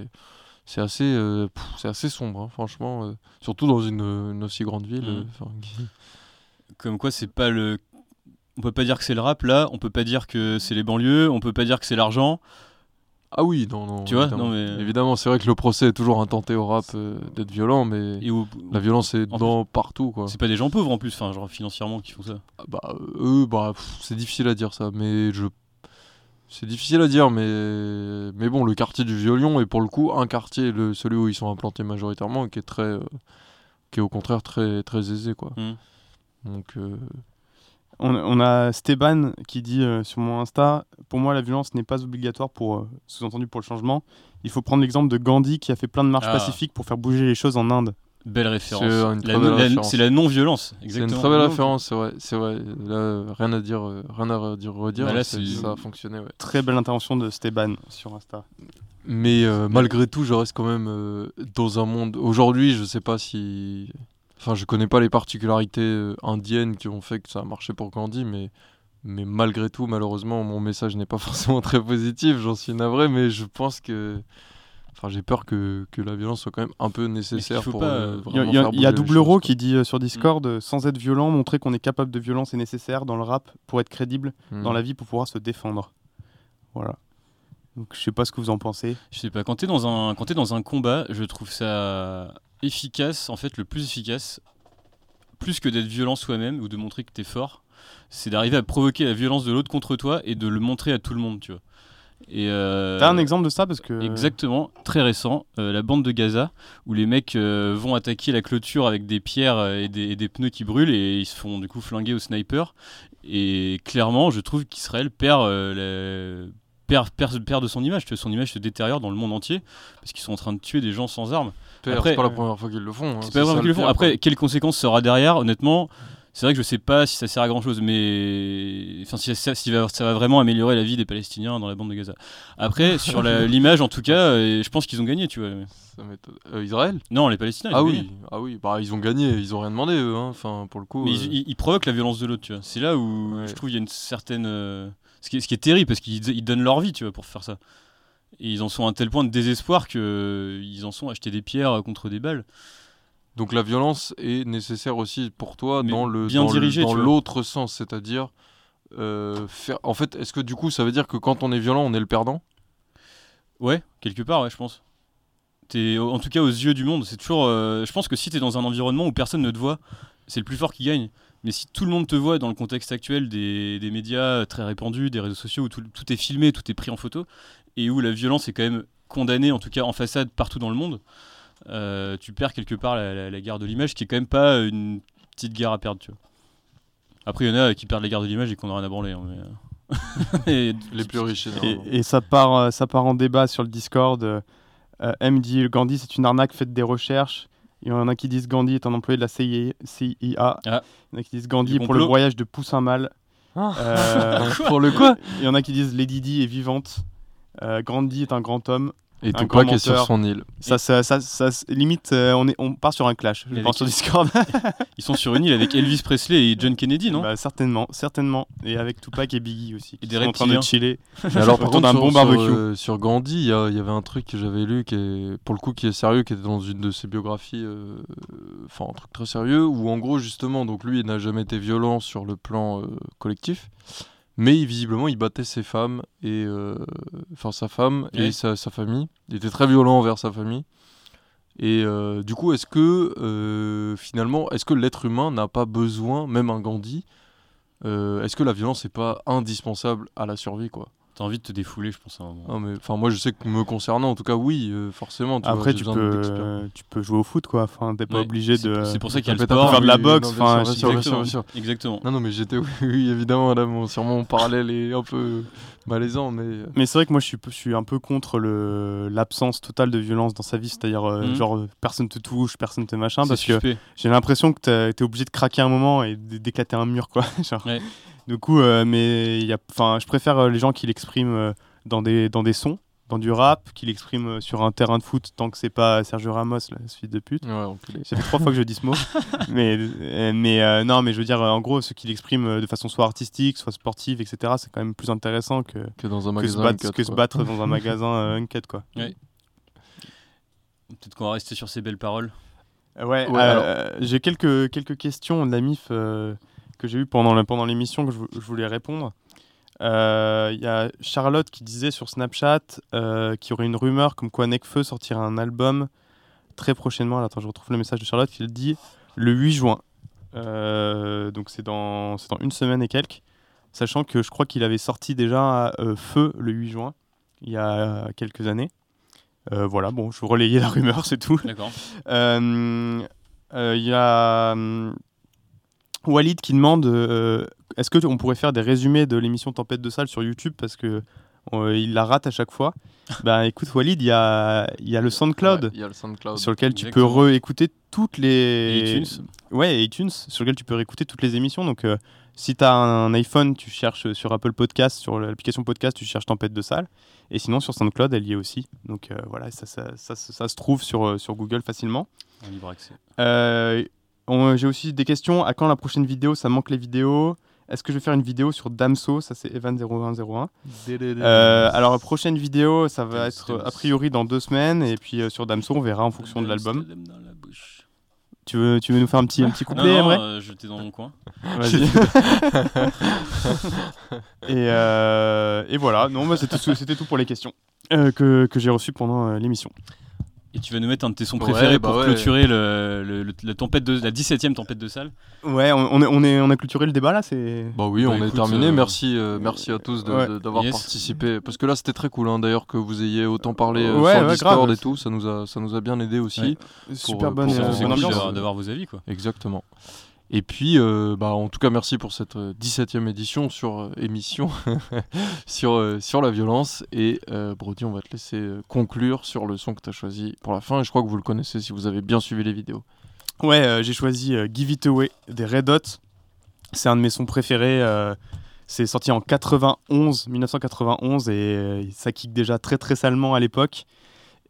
c'est assez, c'est assez sombre, hein, franchement. surtout dans une, une aussi grande ville. Qui- Comme quoi, c'est pas le. On peut pas dire que c'est le rap là, on peut pas dire que c'est les banlieues, on peut pas dire que c'est l'argent. Ah oui, non, non. Tu vois, évidemment. non, mais- Évidemment, c'est vrai que le procès est toujours intenté au rap euh, d'être violent, mais où- la violence est dans partout, quoi. C'est pas des gens pauvres en plus, enfin, genre financièrement qui font ça. Ah Bah, eux, bah, c'est difficile à dire ça, mais je. C'est difficile à dire, mais mais bon, le quartier du Vieux-Lyon est pour le coup un quartier, le celui où ils sont implantés majoritairement, qui est très, euh, qui est au contraire très très aisé, quoi. Mhm. Donc, euh, On, on a Steban qui dit euh, sur mon Insta Pour moi, la violence n'est pas obligatoire pour, euh, sous-entendu pour le changement. Il faut prendre l'exemple de Gandhi qui a fait plein de marches Ah. pacifique pour faire bouger les choses en Inde. Belle référence. C'est La- belle la- référence. C'est la non-violence. c'est une exactement. très belle référence, c'est vrai, c'est vrai. Là, rien à dire, euh, rien à redire, redire. Bah là, c'est- c'est- ça a fonctionné, ouais. Très belle intervention de Steban sur Insta. Mais euh, malgré tout, je reste quand même euh, dans un monde. Aujourd'hui, je sais pas si. Enfin, je connais pas les particularités euh, indiennes qui ont fait que ça a marché pour Gandhi, mais, mais malgré tout, malheureusement, mon message n'est pas forcément très positif, j'en suis navré, mais je pense que. Enfin, j'ai peur que, que la violence soit quand même un peu nécessaire pour. euh, euh, Il y a, y Double Euro qui dit euh, sur Discord euh, sans être violent, montrer qu'on est capable de violence est nécessaire dans le rap pour être crédible dans la vie pour pouvoir se défendre. Voilà. Donc je sais pas ce que vous en pensez. Je sais pas, quand t'es dans un quand t'es dans un combat, je trouve ça efficace, en fait le plus efficace, plus que d'être violent soi-même ou de montrer que t'es fort, c'est d'arriver à provoquer la violence de l'autre contre toi et de le montrer à tout le monde, tu vois. Et euh, T'as un exemple de ça parce que Exactement, très récent, euh, la bande de Gaza, où les mecs euh, vont attaquer la clôture avec des pierres et des, et des pneus qui brûlent et ils se font du coup flinguer au sniper. Et clairement, je trouve qu'Israël perd, la- perd, perd, perd de son image. Son image se détériore dans le monde entier parce qu'ils sont en train de tuer des gens sans armes. C'est pas la première fois qu'ils le font. hein, C'est pas la première ça fois qu'ils le le font. pire, Après, quelles conséquences aura derrière Honnêtement, c'est vrai que je sais pas si ça sert à grand chose, mais enfin, si, ça, si va- ça va vraiment améliorer la vie des Palestiniens dans la bande de Gaza. Après, sur l'image, en tout cas, euh, je pense qu'ils ont gagné, tu vois. Ça. Euh, Israël? Non, les Palestiniens. ils Ah ont oui, gagné. ah oui, bah ils ont gagné, ils ont rien demandé eux, hein. enfin pour le coup. Mais euh, ils, ils- ils provoquent la violence de l'autre, tu vois. C'est là où je trouve il y a une certaine. Ce, qui est, ce qui est terrible, parce qu'ils ils donnent leur vie, tu vois, pour faire ça. Et ils en sont à un tel point de désespoir qu'ils en sont à acheter des pierres contre des balles. Donc la violence est nécessaire aussi pour toi Mais dans le bien dans le- dans l'autre sens, c'est-à-dire euh, faire. En fait, est-ce que du coup ça veut dire que quand on est violent, on est le perdant? Ouais, quelque part, ouais, je pense. T'es, en tout cas, aux yeux du monde, c'est toujours. euh, je pense que si t'es dans un environnement où personne ne te voit, c'est le plus fort qui gagne. Mais si tout le monde te voit dans le contexte actuel des, des médias très répandus, des réseaux sociaux où tout, tout est filmé, tout est pris en photo, et où la violence est quand même condamnée, en tout cas en façade, partout dans le monde, euh, tu perds quelque part la, la- la guerre de l'image, qui est quand même pas une petite guerre à perdre, tu vois. Après, il y en a qui perdent la guerre de l'image et qu'on n'ont rien à branler. hein, mais, euh, et- Les plus riches, Et, et ça, part, euh, ça part en débat sur le Discord. euh, euh, M dit Gandhi, c'est une arnaque, faites des recherches. Il y en a qui disent Gandhi est un employé de la CIA. CIA. Il y en a qui disent Gandhi pour le voyage de Poussin Mal. Ah. Euh, Pour le quoi? Il y en a qui disent Lady Di est vivante. Euh, Gandhi est un grand homme. Et Tupac est sur son île. Ça, ça, ça, ça- limite, euh, on, est, on part sur un clash, je pense, sur Discord. Ils sont sur une île avec Elvis Presley et John Kennedy, non? Bah, certainement, certainement. Et avec Tupac et Biggie aussi, qui des sont en train de chiller Mais alors contre d'un sur, bon sur, barbecue. euh, sur Gandhi, il y, avait un truc que j'avais lu qui est pour le coup qui est sérieux, qui était dans une de ses biographies, euh, enfin un truc très sérieux où en gros justement donc lui il n'a jamais été violent sur le plan euh, collectif, mais visiblement il battait ses femmes et euh, enfin sa femme et sa, sa famille. Il était très violent envers sa famille. Et euh, du coup, est-ce que euh, finalement, est-ce que l'être humain n'a pas besoin, même un Gandhi, est-ce que la violence n'est pas indispensable à la survie, quoi? T'as envie de te défouler, je pense. à un moment. non, mais enfin moi je sais que me concernant en tout cas oui euh, forcément tu Après, tu peux, euh, tu peux jouer au foot, quoi. Enfin, t'es pas Ouais, obligé de. c'est pour ça qu'il y a le sport. faire de la boxe, enfin, sûr, si- bien sûr, bien sûr, bien sûr. Exactement. non non mais j'étais oui, oui, évidemment là mon, sûrement mon parallèle est un peu malaisant mais euh, Mais c'est vrai que moi, je suis, je suis un peu contre le- l'absence totale de violence dans sa vie. C'est-à-dire, euh, Mhm. genre, personne te touche, personne te machin. Parce que j'ai l'impression que t'es obligé de craquer un moment et d'éclater un mur, quoi. Genre. Ouais. Du coup, euh, mais y a, je préfère euh, les gens qui l'expriment euh, dans des, dans des sons, dans du rap, qui l'expriment euh, sur un terrain de foot, tant que c'est pas Sergio Ramos, la suite de pute. ouais. Ça fait trois fois que je dis ce mot. mais euh, mais euh, non, mais je veux dire, en gros, ceux qui l'expriment euh, de façon soit artistique, soit sportive, etc., c'est quand même plus intéressant que, que dans un que, se, magasin battre, Uncut, que se battre dans un magasin euh, Uncut, quoi. Peut-être qu'on va rester sur ces belles paroles. Ouais, Ouais, euh, j'ai quelques, quelques questions de la MIF euh, que j'ai eues pendant, l'émission que je, vou- je voulais répondre. Euh, Il y a Charlotte qui disait sur Snapchat euh, qu'il y aurait une rumeur comme quoi Nekfeu sortirait un album très prochainement. Alors, attends, je retrouve le message de Charlotte qui le dit le 8 juin. Euh, donc c'est dans, c'est dans une semaine et quelques. Sachant que je crois qu'il avait sorti déjà euh, Feu le 8 juin, il y a quelques années. Euh, voilà, bon, je vous relayais la rumeur, c'est tout. D'accord. Euh, euh, Il y a hum, Walid qui demande euh, est-ce que on pourrait faire des résumés de l'émission Tempête de salle sur YouTube parce que euh, il la rate à chaque fois? bah écoute Walid, il y a, il y a le SoundCloud Ouais, il y a le SoundCloud sur lequel tu peux réécouter toutes les iTunes. Ouais, iTunes sur lequel tu peux réécouter toutes les émissions. Donc euh, si tu as un iPhone, tu cherches sur Apple Podcast, sur l'application podcast, tu cherches Tempête de salle. Et sinon sur SoundCloud, elle y est aussi. Donc euh, voilà, ça, ça, ça, ça- ça se trouve sur, sur Google facilement. En libre accès. J'ai aussi des questions. À quand la prochaine vidéo? Ça manque les vidéos. est-ce que je vais faire une vidéo sur Damso? Ça, c'est Evan0101. Euh, alors, prochaine vidéo, ça va être a priori dans deux semaines. Et puis euh, sur Damso, on verra en fonction de l'album. Tu veux, tu veux nous faire un petit, un petit couplet, non, non, euh, j'étais dans mon coin. Vas-y. et, euh, et voilà, non, bah, c'était tout, c'était tout pour les questions euh, que, que j'ai reçues pendant euh, l'émission. Et tu vas nous mettre un de tes sons Ouais, préférés bah pour ouais. clôturer le, le- le- la, tempête de, la 17ème tempête de salle. Ouais, on, on, est, on, est, on a clôturé le débat là c'est... Bah oui, Bah on est terminé. euh, Merci, euh, merci à tous de- ouais. de- d'avoir Yes. participé. Parce que là, c'était très cool, hein, d'ailleurs, que vous ayez autant parlé euh, Ouais, sur Discord grave. et tout. Ça nous a, ça nous a bien aidé aussi. Ouais. Super bonne, euh, bonne ambiance. d'avoir- d'avoir vos avis quoi. Exactement. Et puis, euh, bah, en tout cas, merci pour cette euh, 17e édition sur euh, émission sur, euh, sur la violence. Et euh, Brody, on va te laisser euh, conclure sur le son que tu as choisi pour la fin. Et je crois que vous le connaissez si vous avez bien suivi les vidéos. Ouais, euh, j'ai choisi euh, Give It Away des Red Hot. C'est un de mes sons préférés. euh, c'est sorti en 91, 1991 et euh, ça kick déjà très très salement à l'époque.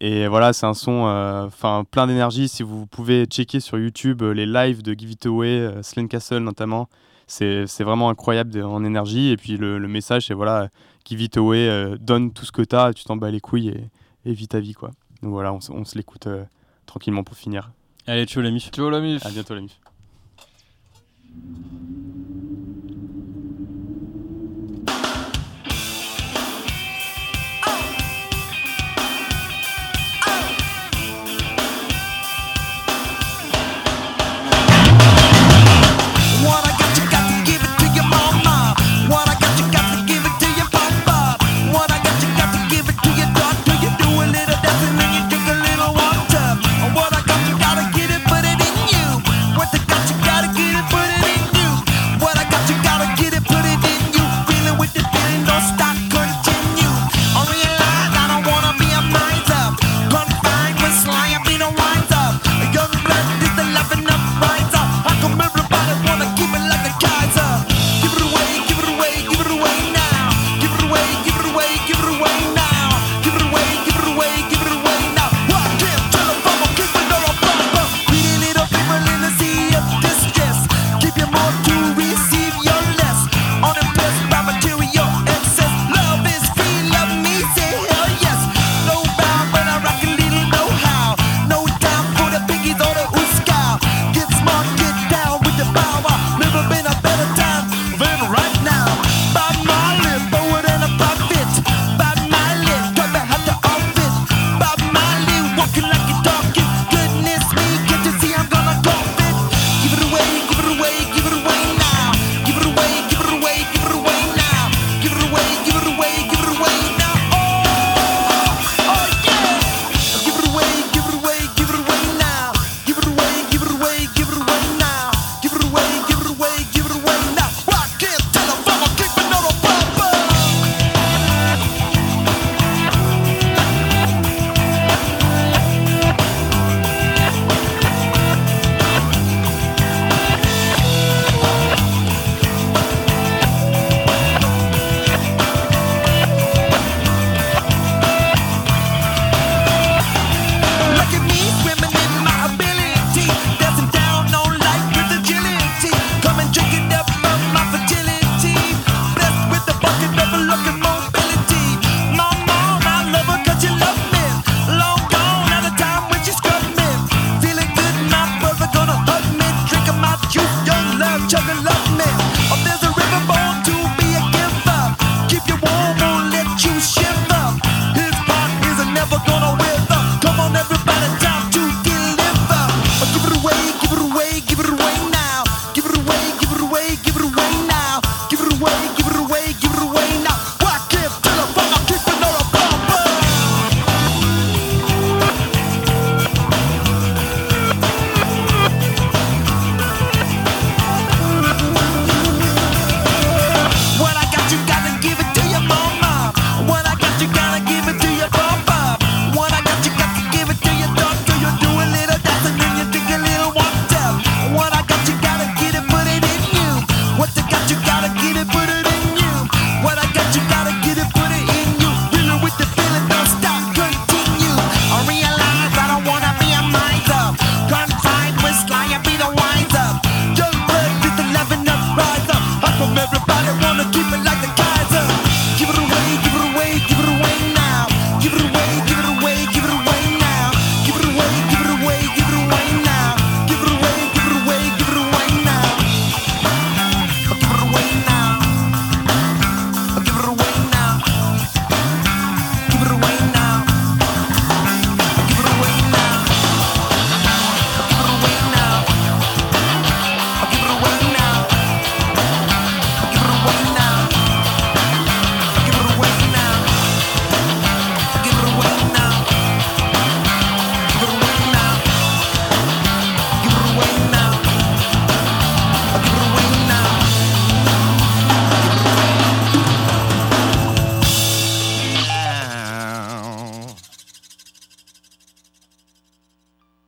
Et voilà, c'est un son euh, enfin plein d'énergie. Si vous pouvez checker sur YouTube euh, les lives de Give It Away, euh, Slane Castle notamment, c'est vraiment incroyable en énergie. Et puis le, message, c'est voilà, Give It Away, donne tout ce que t'as, tu t'en bats les couilles et, et, vis ta vie. quoi. Donc voilà, on, se l'écoute tranquillement pour finir. Allez, ciao la mif. Ciao la mif. À bientôt la mif.